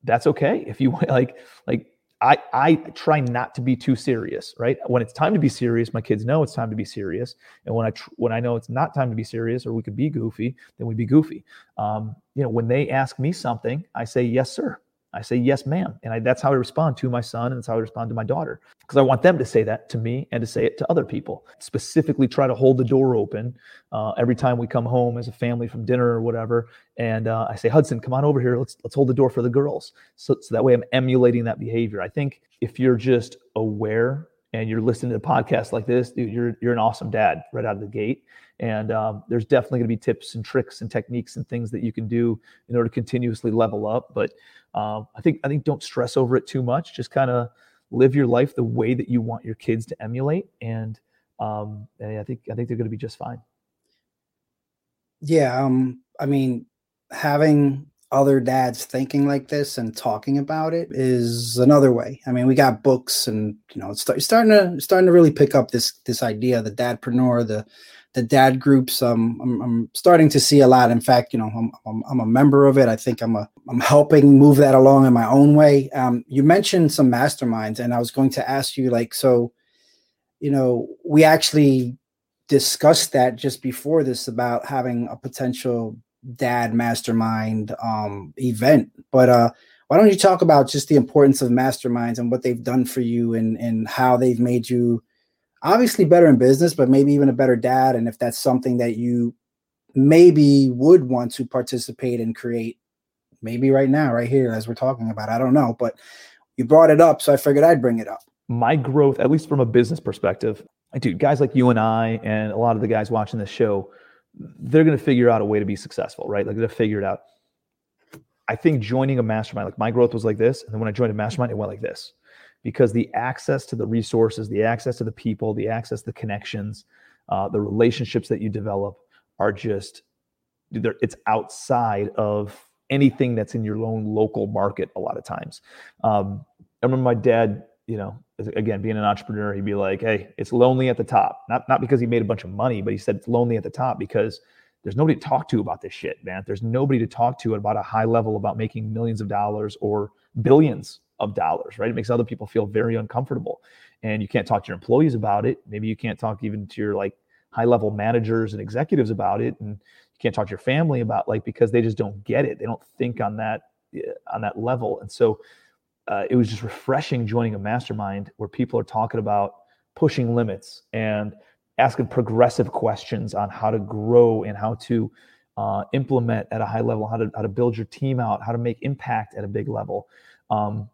that's okay. If you [laughs] like, like I, I try not to be too serious, right? When it's time to be serious, my kids know it's time to be serious, and when I tr- when I know it's not time to be serious or we could be goofy, then we be goofy. Um, you know, when they ask me something, I say yes, sir. I say, yes, ma'am. And I, that's how I respond to my son, and that's how I respond to my daughter. Because I want them to say that to me and to say it to other people. Specifically, try to hold the door open uh, every time we come home as a family from dinner or whatever. And uh, I say, Hudson, come on over here. Let's let's hold the door for the girls. So, so that way I'm emulating that behavior. I think if you're just aware and you're listening to podcasts like this, dude, you're you're an awesome dad right out of the gate. And um, there's definitely going to be tips and tricks and techniques and things that you can do in order to continuously level up. But um, I think I think don't stress over it too much. Just kind of live your life the way that you want your kids to emulate, and, um, and I think I think they're going to be just fine. Yeah, um, I mean, having other dads thinking like this and talking about it is another way. I mean, we got books and you know, it's, start, starting to starting to really pick up this this idea, the dadpreneur, the the dad groups. Um, I'm, I'm starting to see a lot. In fact, you know, I'm, I'm, I'm a member of it. I think I'm a I'm helping move that along in my own way. Um, you mentioned some masterminds, and I was going to ask you, like, so, you know, we actually discussed that just before this about having a potential dad mastermind um, event. But uh, why don't you talk about just the importance of masterminds and what they've done for you and and how they've made you obviously better in business, but maybe even a better dad, and if that's something that you maybe would want to participate and create maybe right now right here as we're talking about i don't know but you brought it up so i figured i'd bring it up my growth at least from a business perspective dude guys like you and i and a lot of the guys watching this show they're going to figure out a way to be successful, right? Like going figure it out. I think joining a mastermind, like my growth was like this. And then when I joined a mastermind, it went like this because the access to the resources, the access to the people, the access to the connections, uh, the relationships that you develop are just, it's outside of anything that's in your own local market a lot of times. Um, I remember my dad, you know, again being an entrepreneur he'd be like hey it's lonely at the top. Not not because he made a bunch of money but he said it's lonely at the top because there's nobody to talk to about this shit man. There's nobody to talk to about a high level about making millions of dollars or billions of dollars right? It makes other people feel very uncomfortable. And you can't talk to your employees about it. Maybe you can't talk even to your like high level managers and executives about it. And you can't talk to your family about like because they just don't get it. They don't think on that eh, on that level. And so uh, it was just refreshing joining a mastermind where people are talking about pushing limits and asking progressive questions on how to grow and how to uh, implement at a high level, how to how to build your team out, how to make impact at a big level. Um,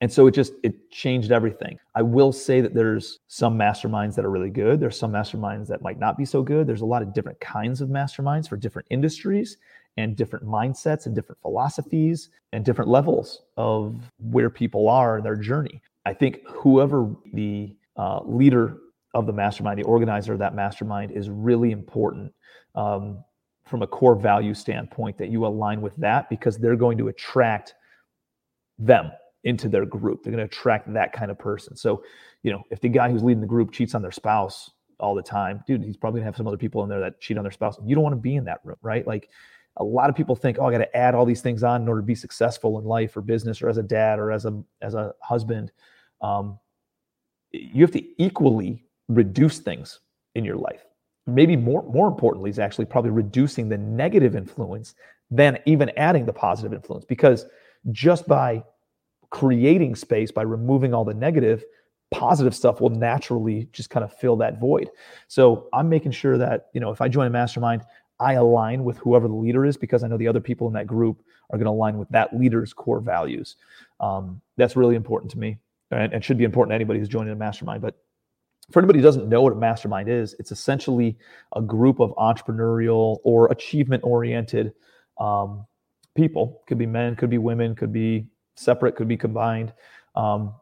and so it just it changed everything. I will say that there's some masterminds that are really good. There's some masterminds that might not be so good. There's a lot of different kinds of masterminds for different industries and different mindsets and different philosophies and different levels of where people are in their journey. I think whoever the uh, leader of the mastermind, the organizer of that mastermind, is really important um, from a core value standpoint that you align with that because they're going to attract them into their group. They're going to attract that kind of person. So, you know, if the guy who's leading the group cheats on their spouse all the time, dude, he's probably going to have some other people in there that cheat on their spouse. You don't want to be in that room, right? Like, a lot of people think, oh, I got to add all these things on in order to be successful in life or business or as a dad or as a as a husband. Um, you have to equally reduce things in your life. Maybe more more importantly is actually probably reducing the negative influence than even adding the positive influence because just by creating space by removing all the negative positive stuff will naturally just kind of fill that void so i'm making sure that you know if i join a mastermind I align with whoever the leader is because I know the other people in that group are going to align with that leader's core values. Um, that's really important to me and, and should be important to anybody who's joining a mastermind. But for anybody who doesn't know what a mastermind is, it's essentially a group of entrepreneurial or achievement oriented um, people. Could be men, could be women, could be separate, could be combined. Um,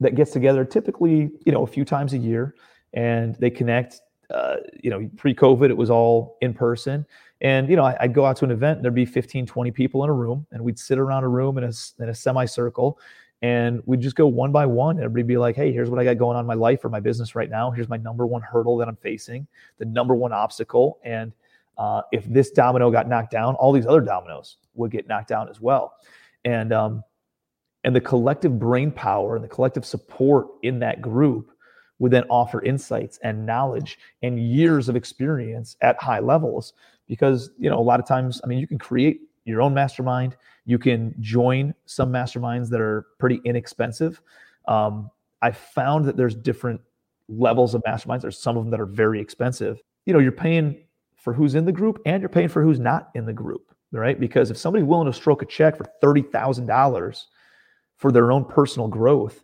that gets together typically, you know, a few times a year, and they connect uh, you know, pre-COVID, it was all in person. And, you know, I, would go out to an event and there'd be 15, 20 people in a room and we'd sit around a room in a, in a semicircle and we'd just go one by one. Everybody be like, hey, here's what I got going on in my life or my business right now. Here's my number one hurdle that I'm facing, the number one obstacle. And uh, if this domino got knocked down, all these other dominoes would get knocked down as well. And, um, and the collective brain power and the collective support in that group would then offer insights and knowledge and years of experience at high levels. Because you know a lot of times i mean you can create your own mastermind. You can join some masterminds that are pretty inexpensive. Um, i found that there's different levels of masterminds. There's some of them that are very expensive. You know you're paying for who's in the group and you're paying for who's not in the group right? Because if somebody's willing to stroke a check for $30000 for their own personal growth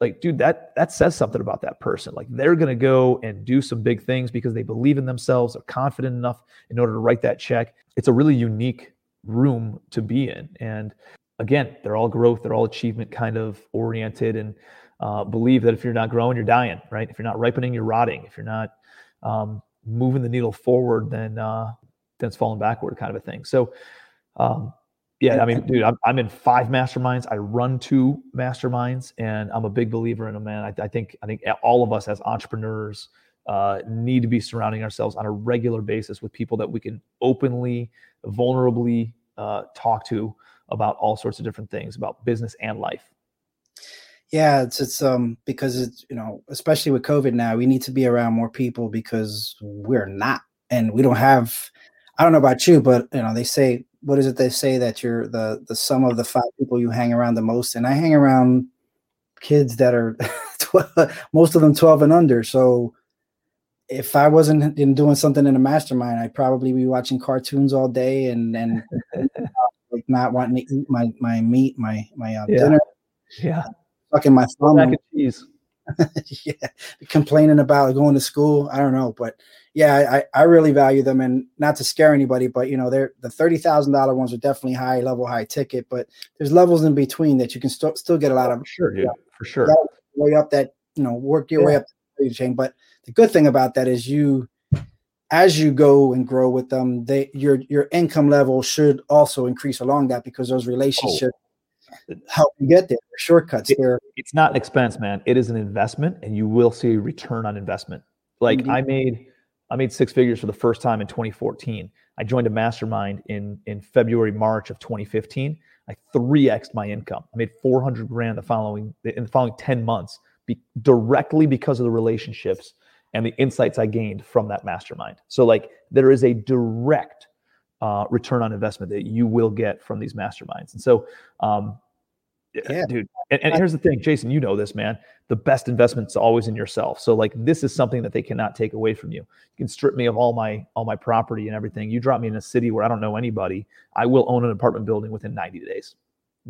like dude that that says something about that person. Like they're going to go and do some big things because they believe in themselves are confident enough in order to write that check. It's a really unique room to be in. And again they're all growth they're all achievement kind of oriented and uh, believe that if you're not growing you're dying right? If you're not ripening you're rotting. If you're not um, moving the needle forward then uh, then it's falling backward kind of a thing. So um, Yeah, I mean, dude, I'm, I'm in five masterminds. I run two masterminds, and I'm a big believer in them, man. I, I think I think all of us as entrepreneurs uh, need to be surrounding ourselves on a regular basis with people that we can openly, vulnerably uh, talk to about all sorts of different things about business and life. Yeah, it's it's um because it's you know especially with COVID now we need to be around more people because we're not and we don't have. I don't know about you, but you know they say what is it they say that you're the the sum of the five people you hang around the most, and I hang around kids that are [laughs] 12, most of them 12 and under. So if I wasn't in doing something in a mastermind, I'd probably be watching cartoons all day and and [laughs] like not wanting to eat my my meat, my my uh, Yeah. dinner, Yeah, fucking my thumb. mac and cheese. [laughs] yeah, complaining about going to school. I don't know, but yeah, I, I really value them, and not to scare anybody, but you know, they're the thirty thousand dollar ones are definitely high level, high ticket, but there's levels in between that you can still still get a lot oh, of For sure, yeah, For sure. Yeah. way up that you know work your way up the chain. But the good thing about that is you, as you go and grow with them, they your your income level should also increase along that because those oh. relationships help you get there. Shortcuts. It- it's not an expense, man. It is an investment, and you will see a return on investment. Like Indeed. I made, I made six figures for the first time in 2014. I joined a mastermind in in February, March of 2015. I three xed my income. I made 400 grand the following in the following 10 months, be, directly because of the relationships and the insights I gained from that mastermind. So like there is a direct uh, return on investment that you will get from these masterminds. And so, um, Yeah. dude. And, and here's the thing, Jason, you know this, man. The best investment's always in yourself. So like this is something that they cannot take away from you. You can strip me of all my all my property and everything. You drop me in a city where I don't know anybody, I will own an apartment building within 90 days.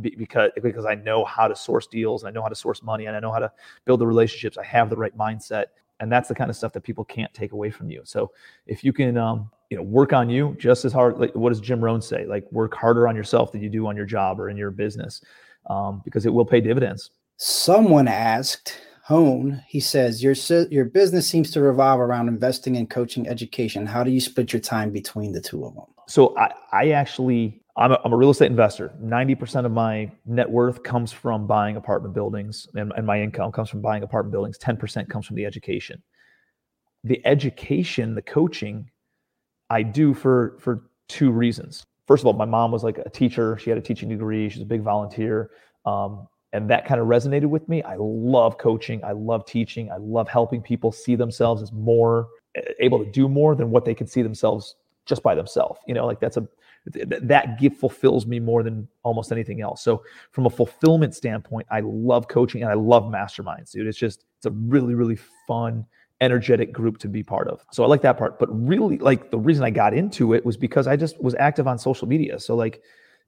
Because because I know how to source deals, and I know how to source money, and I know how to build the relationships. I have the right mindset, and that's the kind of stuff that people can't take away from you. So if you can, um, you know, work on you just as hard. Like what does Jim Rohn say? Like work harder on yourself than you do on your job or in your business, um, because it will pay dividends. Someone asked Hone, he says, your, your business seems to revolve around investing in coaching education. How do you split your time between the two of them? So I, I actually, I'm a, I'm a real estate investor. 90% of my net worth comes from buying apartment buildings and, and my income comes from buying apartment buildings. 10% comes from the education. The education, the coaching, I do for, for two reasons. First of all, my mom was like a teacher. She had a teaching degree. She's a big volunteer. Um, and that kind of resonated with me. I love coaching. I love teaching. I love helping people see themselves as more able to do more than what they can see themselves just by themselves. You know, like that's a that gift fulfills me more than almost anything else. So from a fulfillment standpoint, I love coaching and I love masterminds, dude. It's just it's a really really fun energetic group to be part of. So I like that part. But really like the reason I got into it was because I just was active on social media. So like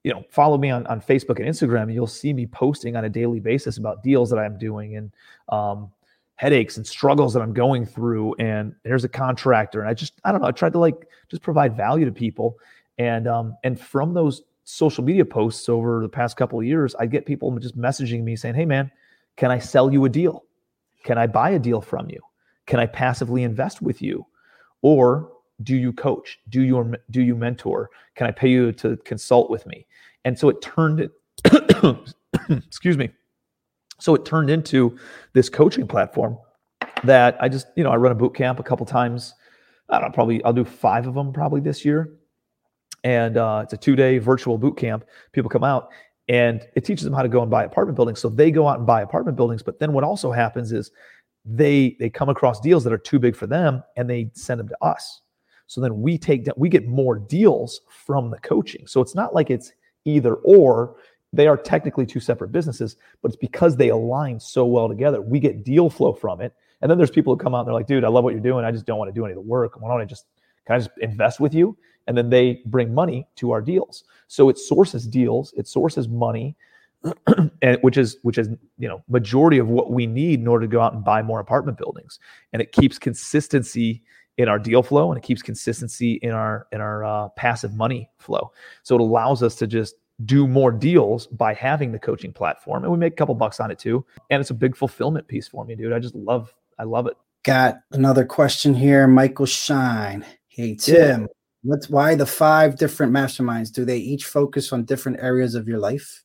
you know, follow me on, on Facebook and Instagram, and you'll see me posting on a daily basis about deals that I'm doing and um, headaches and struggles that I'm going through. And here's a contractor, and I just I don't know. I tried to like just provide value to people, and um, and from those social media posts over the past couple of years, I get people just messaging me saying, "Hey, man, can I sell you a deal? Can I buy a deal from you? Can I passively invest with you?" Or do you coach? Do you do you mentor? Can i pay you to consult with me? And so it turned it [coughs] excuse me. So it turned into this coaching platform that i just you know i run a boot camp a couple times. I don't know probably i'll do five of them probably this year. And uh, it's a two day virtual boot camp. People come out and it teaches them how to go and buy apartment buildings. So they go out and buy apartment buildings. But then what also happens is they they come across deals that are too big for them and they send them to us so then we take we get more deals from the coaching. So it's not like it's either or. They are technically two separate businesses, but it's because they align so well together. We get deal flow from it. And then there's people who come out and they're like, dude, I love what you're doing. I just don't want to do any of the work. Why don't I just can I just invest with you? And then they bring money to our deals. So it sources deals, it sources money, [clears throat] and which is which is you know majority of what we need in order to go out and buy more apartment buildings. And it keeps consistency in our deal flow and it keeps consistency in our in our uh, passive money flow so it allows us to just do more deals by having the coaching platform and we make a couple bucks on it too and it's a big fulfillment piece for me dude i just love i love it Got another question here. Michael Shine. Hey, Tim, what's why the five different masterminds. Do they each focus on different areas of your life?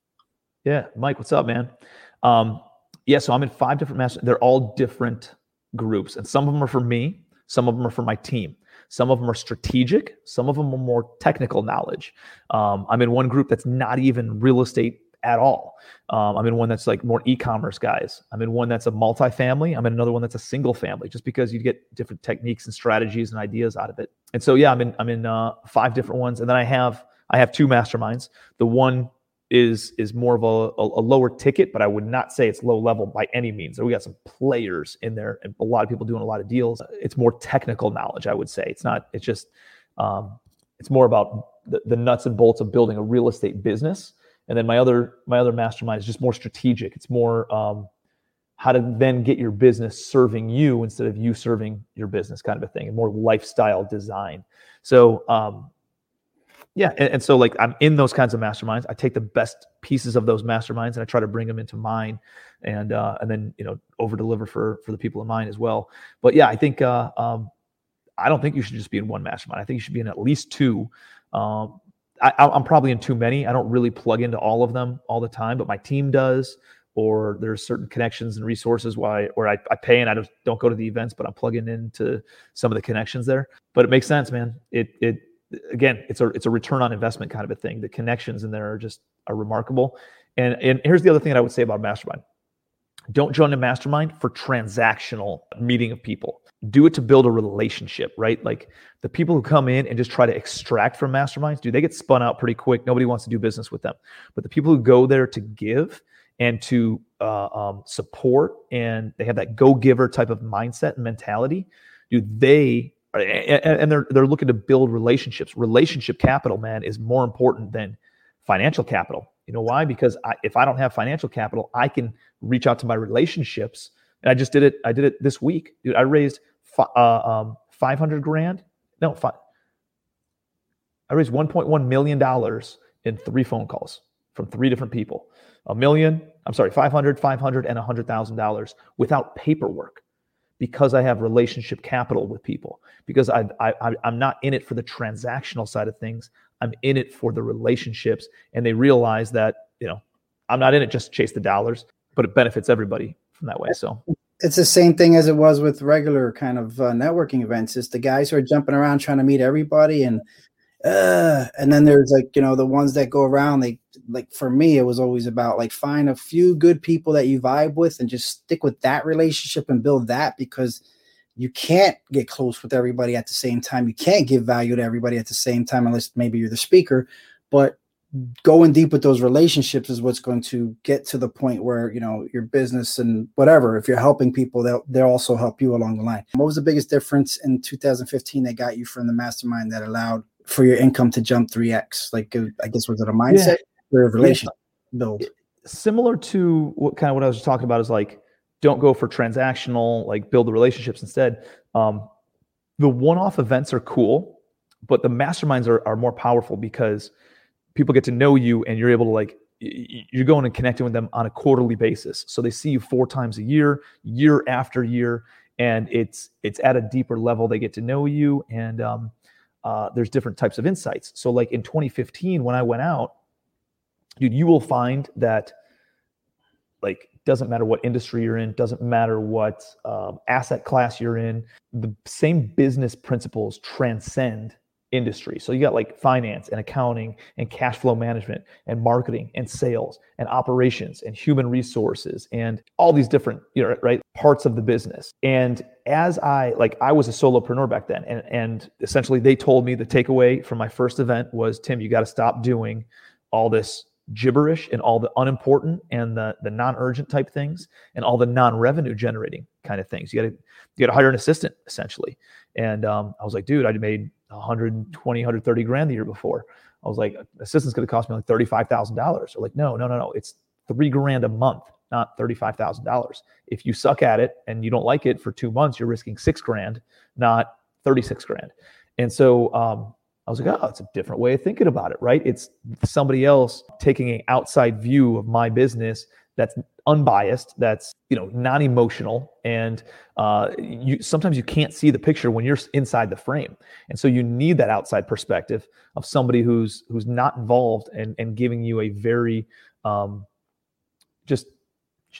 Yeah, Mike, what's up, man? Um, yeah, so I'm in five different masters. They're all different groups, and some of them are for me, some of them are for my team. Some of them are strategic, some of them are more technical knowledge. Um, I'm in one group that's not even real estate at all. Um, I'm in one that's like more e-commerce guys. I'm in one that's a multifamily. I'm in another one that's a single family, just because you get different techniques and strategies and ideas out of it. And so yeah, I'm in I'm in uh, five different ones, and then I have I have two masterminds. The one is is more of a, a, lower ticket, but I would not say it's low level by any means. We got some players in there, and a lot of people doing a lot of deals. It's more technical knowledge, I would say. It's not. It's just. Um, it's more about the, the nuts and bolts of building a real estate business. And then my other my other mastermind is just more strategic. It's more um, how to then get your business serving you instead of you serving your business, kind of a thing, and more lifestyle design. So um, yeah, and, and, so like I'm in those kinds of masterminds. I take the best pieces of those masterminds and I try to bring them into mine, and uh, and then you know over deliver for for the people in mine as well. But yeah, I think uh, um, I don't think you should just be in one mastermind. I think you should be in at least two. Um, I, I'm probably in too many. I don't really plug into all of them all the time, but my team does. Or there's certain connections and resources why, or I, I pay and I just don't go to the events, but I'm plugging into some of the connections there. But it makes sense, man. It it again, it's a it's a return on investment kind of a thing. The connections in there are just are remarkable. And and here's the other thing that I would say about mastermind. Don't join a mastermind for transactional meeting of people. Do it to build a relationship, right? Like the people who come in and just try to extract from masterminds, do they get spun out pretty quick? Nobody wants to do business with them. But the people who go there to give and to uh, um, support and they have that go giver type of mindset and mentality, do they and they're they're looking to build relationships. Relationship capital, man, is more important than financial capital. You know why? Because I, if I don't have financial capital, I can reach out to my relationships. And I just did it. I did it this week, dude. I raised uh, um, five hundred grand. No, five. I raised one point one million dollars in three phone calls from three different people. A million. I'm sorry, 500, 500, and $100,000 without paperwork because I have relationship capital with people, because I, I, I'm not in it for the transactional side of things. I'm in it for the relationships. And they realize that, you know, I'm not in it just to chase the dollars, but it benefits everybody from that way. So it's the same thing as it was with regular kind of uh, networking events. It's the guys who are jumping around trying to meet everybody and uh, and then there's like you know the ones that go around they like for me it was always about like find a few good people that you vibe with and just stick with that relationship and build that because you can't get close with everybody at the same time you can't give value to everybody at the same time unless maybe you're the speaker but going deep with those relationships is what's going to get to the point where you know your business and whatever if you're helping people they'll they'll also help you along the line what was the biggest difference in 2015 that got you from the mastermind that allowed for your income to jump 3x? Like, uh, I guess, was it a mindset yeah. Or a relationship yeah. build? Similar to what kind of what I was talking about is like, don't go for transactional, like build the relationships instead. Um, the one-off events are cool, but the masterminds are, are more powerful because people get to know you and you're able to like you're going and connecting with them on a quarterly basis. So they see you four times a year, year after year, and it's it's at a deeper level. They get to know you, and um, uh, there's different types of insights. So, like in 2015, when I went out, dude, you will find that like doesn't matter what industry you're in, doesn't matter what um, asset class you're in, the same business principles transcend industry. So you got like finance and accounting and cash flow management and marketing and sales and operations and human resources and all these different, you know, right parts of the business. And as I like I was a solopreneur back then and and essentially they told me the takeaway from my first event was Tim, you got to stop doing all this gibberish and all the unimportant and the the non-urgent type things and all the non-revenue generating kind of things. You got to you got to hire an assistant essentially. And um, I was like, dude, I made 120, 130 grand the year before. I was like, assistant's to cost me like $35,000. They're like, no, no, no, no. It's three grand a month, not $35,000. If you suck at it and you don't like it for two months, you're risking six grand, not 36 grand. And so um, I was like, oh, it's a different way of thinking about it, right? It's somebody else taking an outside view of my business that's unbiased, that's you know non-emotional, and uh, you sometimes you can't see the picture when you're inside the frame, and so you need that outside perspective of somebody who's who's not involved and and giving you a very um, just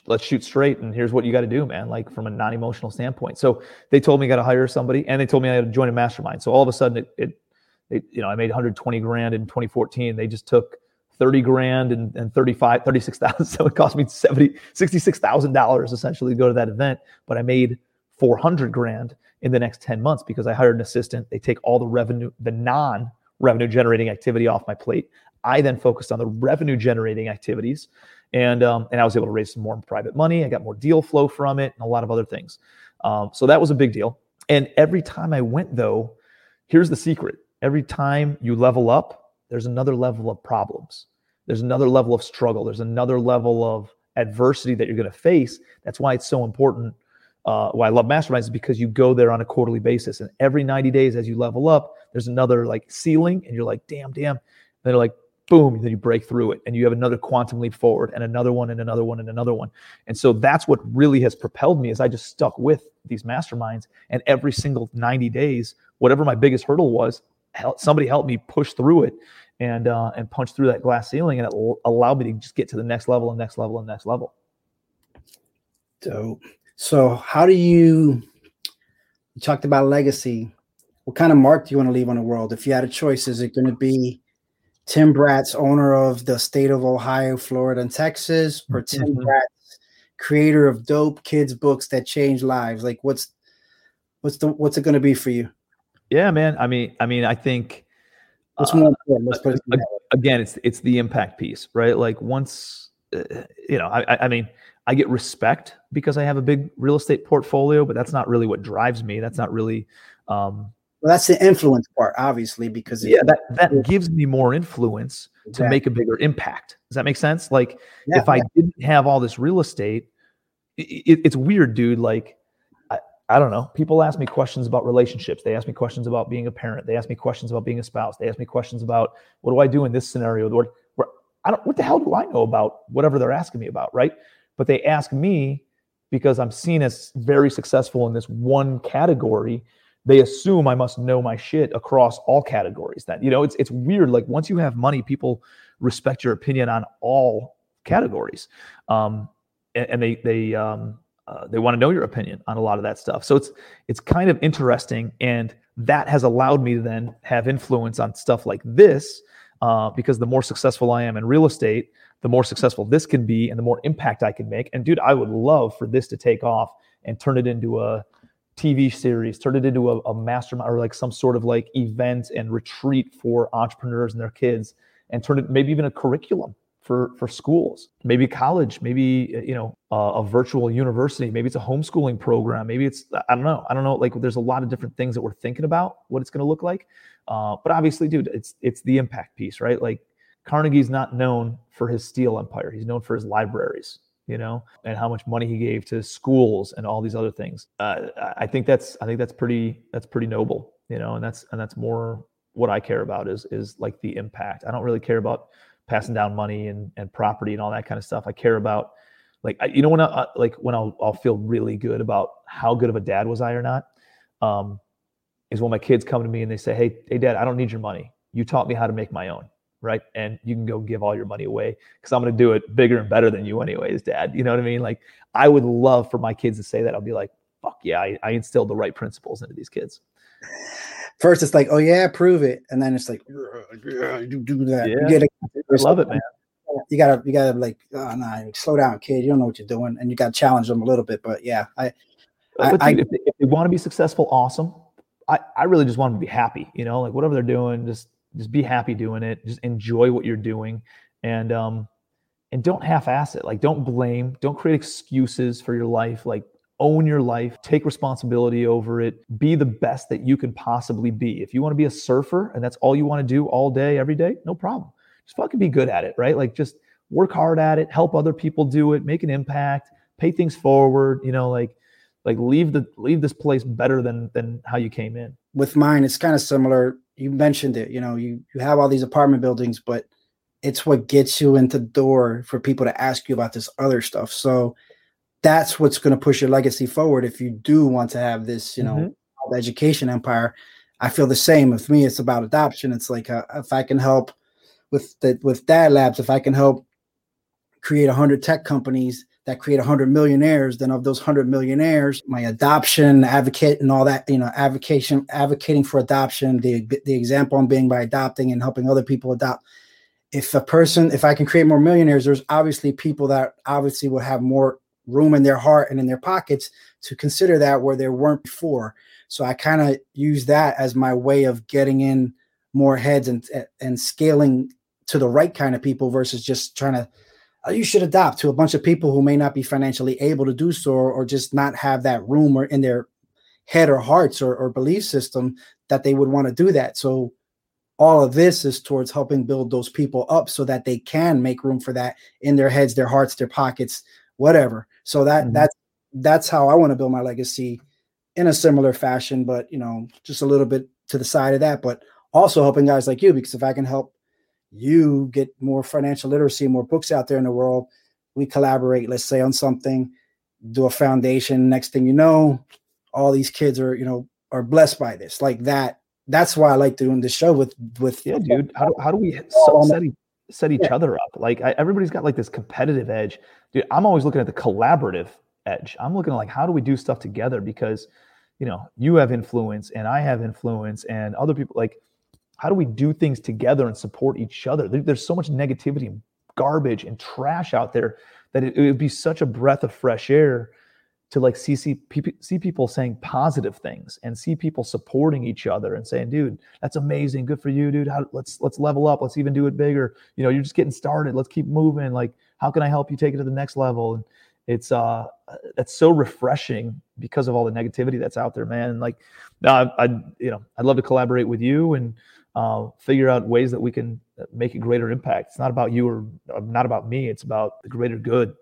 let's shoot straight and here's what you got to do man like from a non-emotional standpoint. So they told me i got to hire somebody and they told me i had to join a mastermind. So all of a sudden it, it, it you know i made 120 grand in 2014 they just took 30 grand and, and 35, 36,000. [laughs] So it cost me 70, $66,000 essentially to go to that event. But I made 400 grand in the next 10 months because I hired an assistant. They take all the revenue, the non revenue generating activity off my plate. I then focused on the revenue generating activities. And, um, and I was able to raise some more private money. I got more deal flow from it and a lot of other things. Um, so that was a big deal. And every time I went, though, here's the secret every time you level up, there's another level of problems. There's another level of struggle. There's another level of adversity that you're going to face. That's why it's so important. Uh, why I love masterminds is because you go there on a quarterly basis, and every 90 days as you level up, there's another like ceiling, and you're like, damn, damn. And they're like, boom, then you break through it, and you have another quantum leap forward, and another one, and another one, and another one. And so that's what really has propelled me. Is I just stuck with these masterminds, and every single 90 days, whatever my biggest hurdle was, somebody helped me push through it and uh, and punch through that glass ceiling, and it will allow me to just get to the next level and next level and next level. So, so how do you? You talked about legacy. What kind of mark do you want to leave on the world? If you had a choice, is it going to be Tim Bratz, owner of the state of Ohio, Florida, and Texas, or Tim mm-hmm. Bratz, creator of dope kids books that change lives? Like, what's what's the what's it going to be for you? Yeah, man. I mean, I mean, I think important? Let's again, it's it's the impact piece, right? Like once, uh, you know, I, I mean, I get respect because I have a big real estate portfolio, but that's not really what drives me. That's not really. Um, well, that's the influence part, obviously, because yeah, that that gives me more influence exactly. to make a bigger impact. Does that make sense? Like, yeah, if yeah. I didn't have all this real estate, it, it's weird, dude. Like, I don't know. People ask me questions about relationships. They ask me questions about being a parent. They ask me questions about being a spouse. They ask me questions about what do I do in this scenario? Where, where I don't. What the hell do I know about whatever they're asking me about, right? But they ask me because I'm seen as very successful in this one category. They assume I must know my shit across all categories. That you know, it's it's weird. Like once you have money, people respect your opinion on all categories, um, and, and they they um, uh, they want to know your opinion on a lot of that stuff. So it's it's kind of interesting, and that has allowed me to then have influence on stuff like this. Uh, because the more successful I am in real estate, the more successful this can be, and the more impact I can make. And dude, I would love for this to take off and turn it into a TV series, turn it into a, a mastermind or like some sort of like event and retreat for entrepreneurs and their kids, and turn it maybe even a curriculum for for schools. Maybe college maybe uh, you know uh, a virtual university. Maybe it's a homeschooling program. Maybe it's i don't know. I don't know like there's a lot of different things that we're thinking about what it's going to look like. Uh, but obviously dude it's it's the impact piece right? Like carnegie's not known for his steel empire. He's known for his libraries you know and how much money he gave to schools and all these other things. Uh, i think that's i think that's pretty that's pretty noble you know and that's and that's more what i care about is is like the impact. I don't really care about passing down money and, and property and all that kind of stuff. I care about like I, you know when I like when I'll, I'll feel really good about how good of a dad was I or not um, is when my kids come to me and they say, "Hey, hey, dad, I don't need your money. You taught me how to make my own, right? And you can go give all your money away because I'm going to do it bigger and better than you, anyways, dad. You know what I mean? Like I would love for my kids to say that. I'll be like, "Fuck yeah, I, I instilled the right principles into these kids." First it's like, oh yeah, prove it, and then it's like, yeah, do, do that. Yeah, you gotta, love it, man. You gotta, you gotta like, oh nah, slow down, kid. You don't know what you're doing, and you gotta challenge them a little bit. But yeah, I, I, dude, I if, they, if they want to be successful, awesome. I, I really just want them to be happy. You know, like whatever they're doing, just just be happy doing it. Just enjoy what you're doing, and um, and don't half-ass it. Like don't blame, don't create excuses for your life. Like own your life, take responsibility over it, be the best that you can possibly be. If you want to be a surfer and that's all you want to do all day, every day, no problem. Just fucking be good at it, right? Like just work hard at it, help other people do it, make an impact, pay things forward, you know, like like leave the leave this place better than than how you came in. With mine, it's kind of similar. You mentioned it, you know, you you have all these apartment buildings, but it's what gets you into the door for people to ask you about this other stuff. So that's what's going to push your legacy forward if you do want to have this, you know, mm-hmm. education empire. I feel the same. With me, it's about adoption. It's like uh, if I can help with the with Dad Labs, if I can help create a hundred tech companies that create a hundred millionaires, then of those hundred millionaires, my adoption advocate and all that, you know, advocation, advocating for adoption, the the example I'm being by adopting and helping other people adopt if a person, if I can create more millionaires, there's obviously people that obviously will have more room in their heart and in their pockets to consider that where there weren't before. So I kind of use that as my way of getting in more heads and and scaling to the right kind of people versus just trying to oh, you should adopt to a bunch of people who may not be financially able to do so or, or just not have that room or in their head or hearts or, or belief system that they would want to do that. So all of this is towards helping build those people up so that they can make room for that in their heads, their hearts, their pockets, whatever. So that mm-hmm. that's that's how I want to build my legacy in a similar fashion, but you know, just a little bit to the side of that, but also helping guys like you because if I can help you get more financial literacy, more books out there in the world, we collaborate, let's say on something, do a foundation, next thing you know, all these kids are, you know, are blessed by this. Like that that's why I like doing the show with with yeah, dude. How do, how do we set, set each yeah. other up? Like I, everybody's got like this competitive edge, dude. I'm always looking at the collaborative edge. I'm looking at like how do we do stuff together because you know you have influence and I have influence and other people like how do we do things together and support each other? There, there's so much negativity and garbage and trash out there that it, it would be such a breath of fresh air to like see see, see people saying positive things and see people supporting each other and saying dude that's amazing. Good for you dude. How, let's let's level up. Let's even do it bigger. You know you're just getting started. Let's keep moving. Like how can i help you take it to the next level? And it's uh that's so refreshing because of all the negativity that's out there man. Like I, I you know i'd love to collaborate with you and uh, figure out ways that we can make a greater impact. It's not about you or not about me. It's about the greater good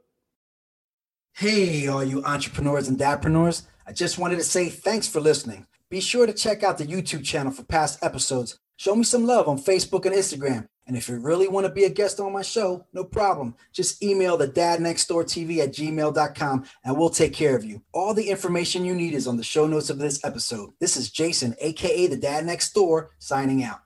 Hey, all you entrepreneurs and dadpreneurs. I just wanted to say thanks for listening. Be sure to check out the YouTube channel for past episodes. Show me some love on Facebook and Instagram. And if you really want to be a guest on my show, no problem. Just email the dadnextdoortv at gmail.com and we'll take care of you. All the information you need is on the show notes of this episode. This is Jason, aka the Dad Next Door, signing out.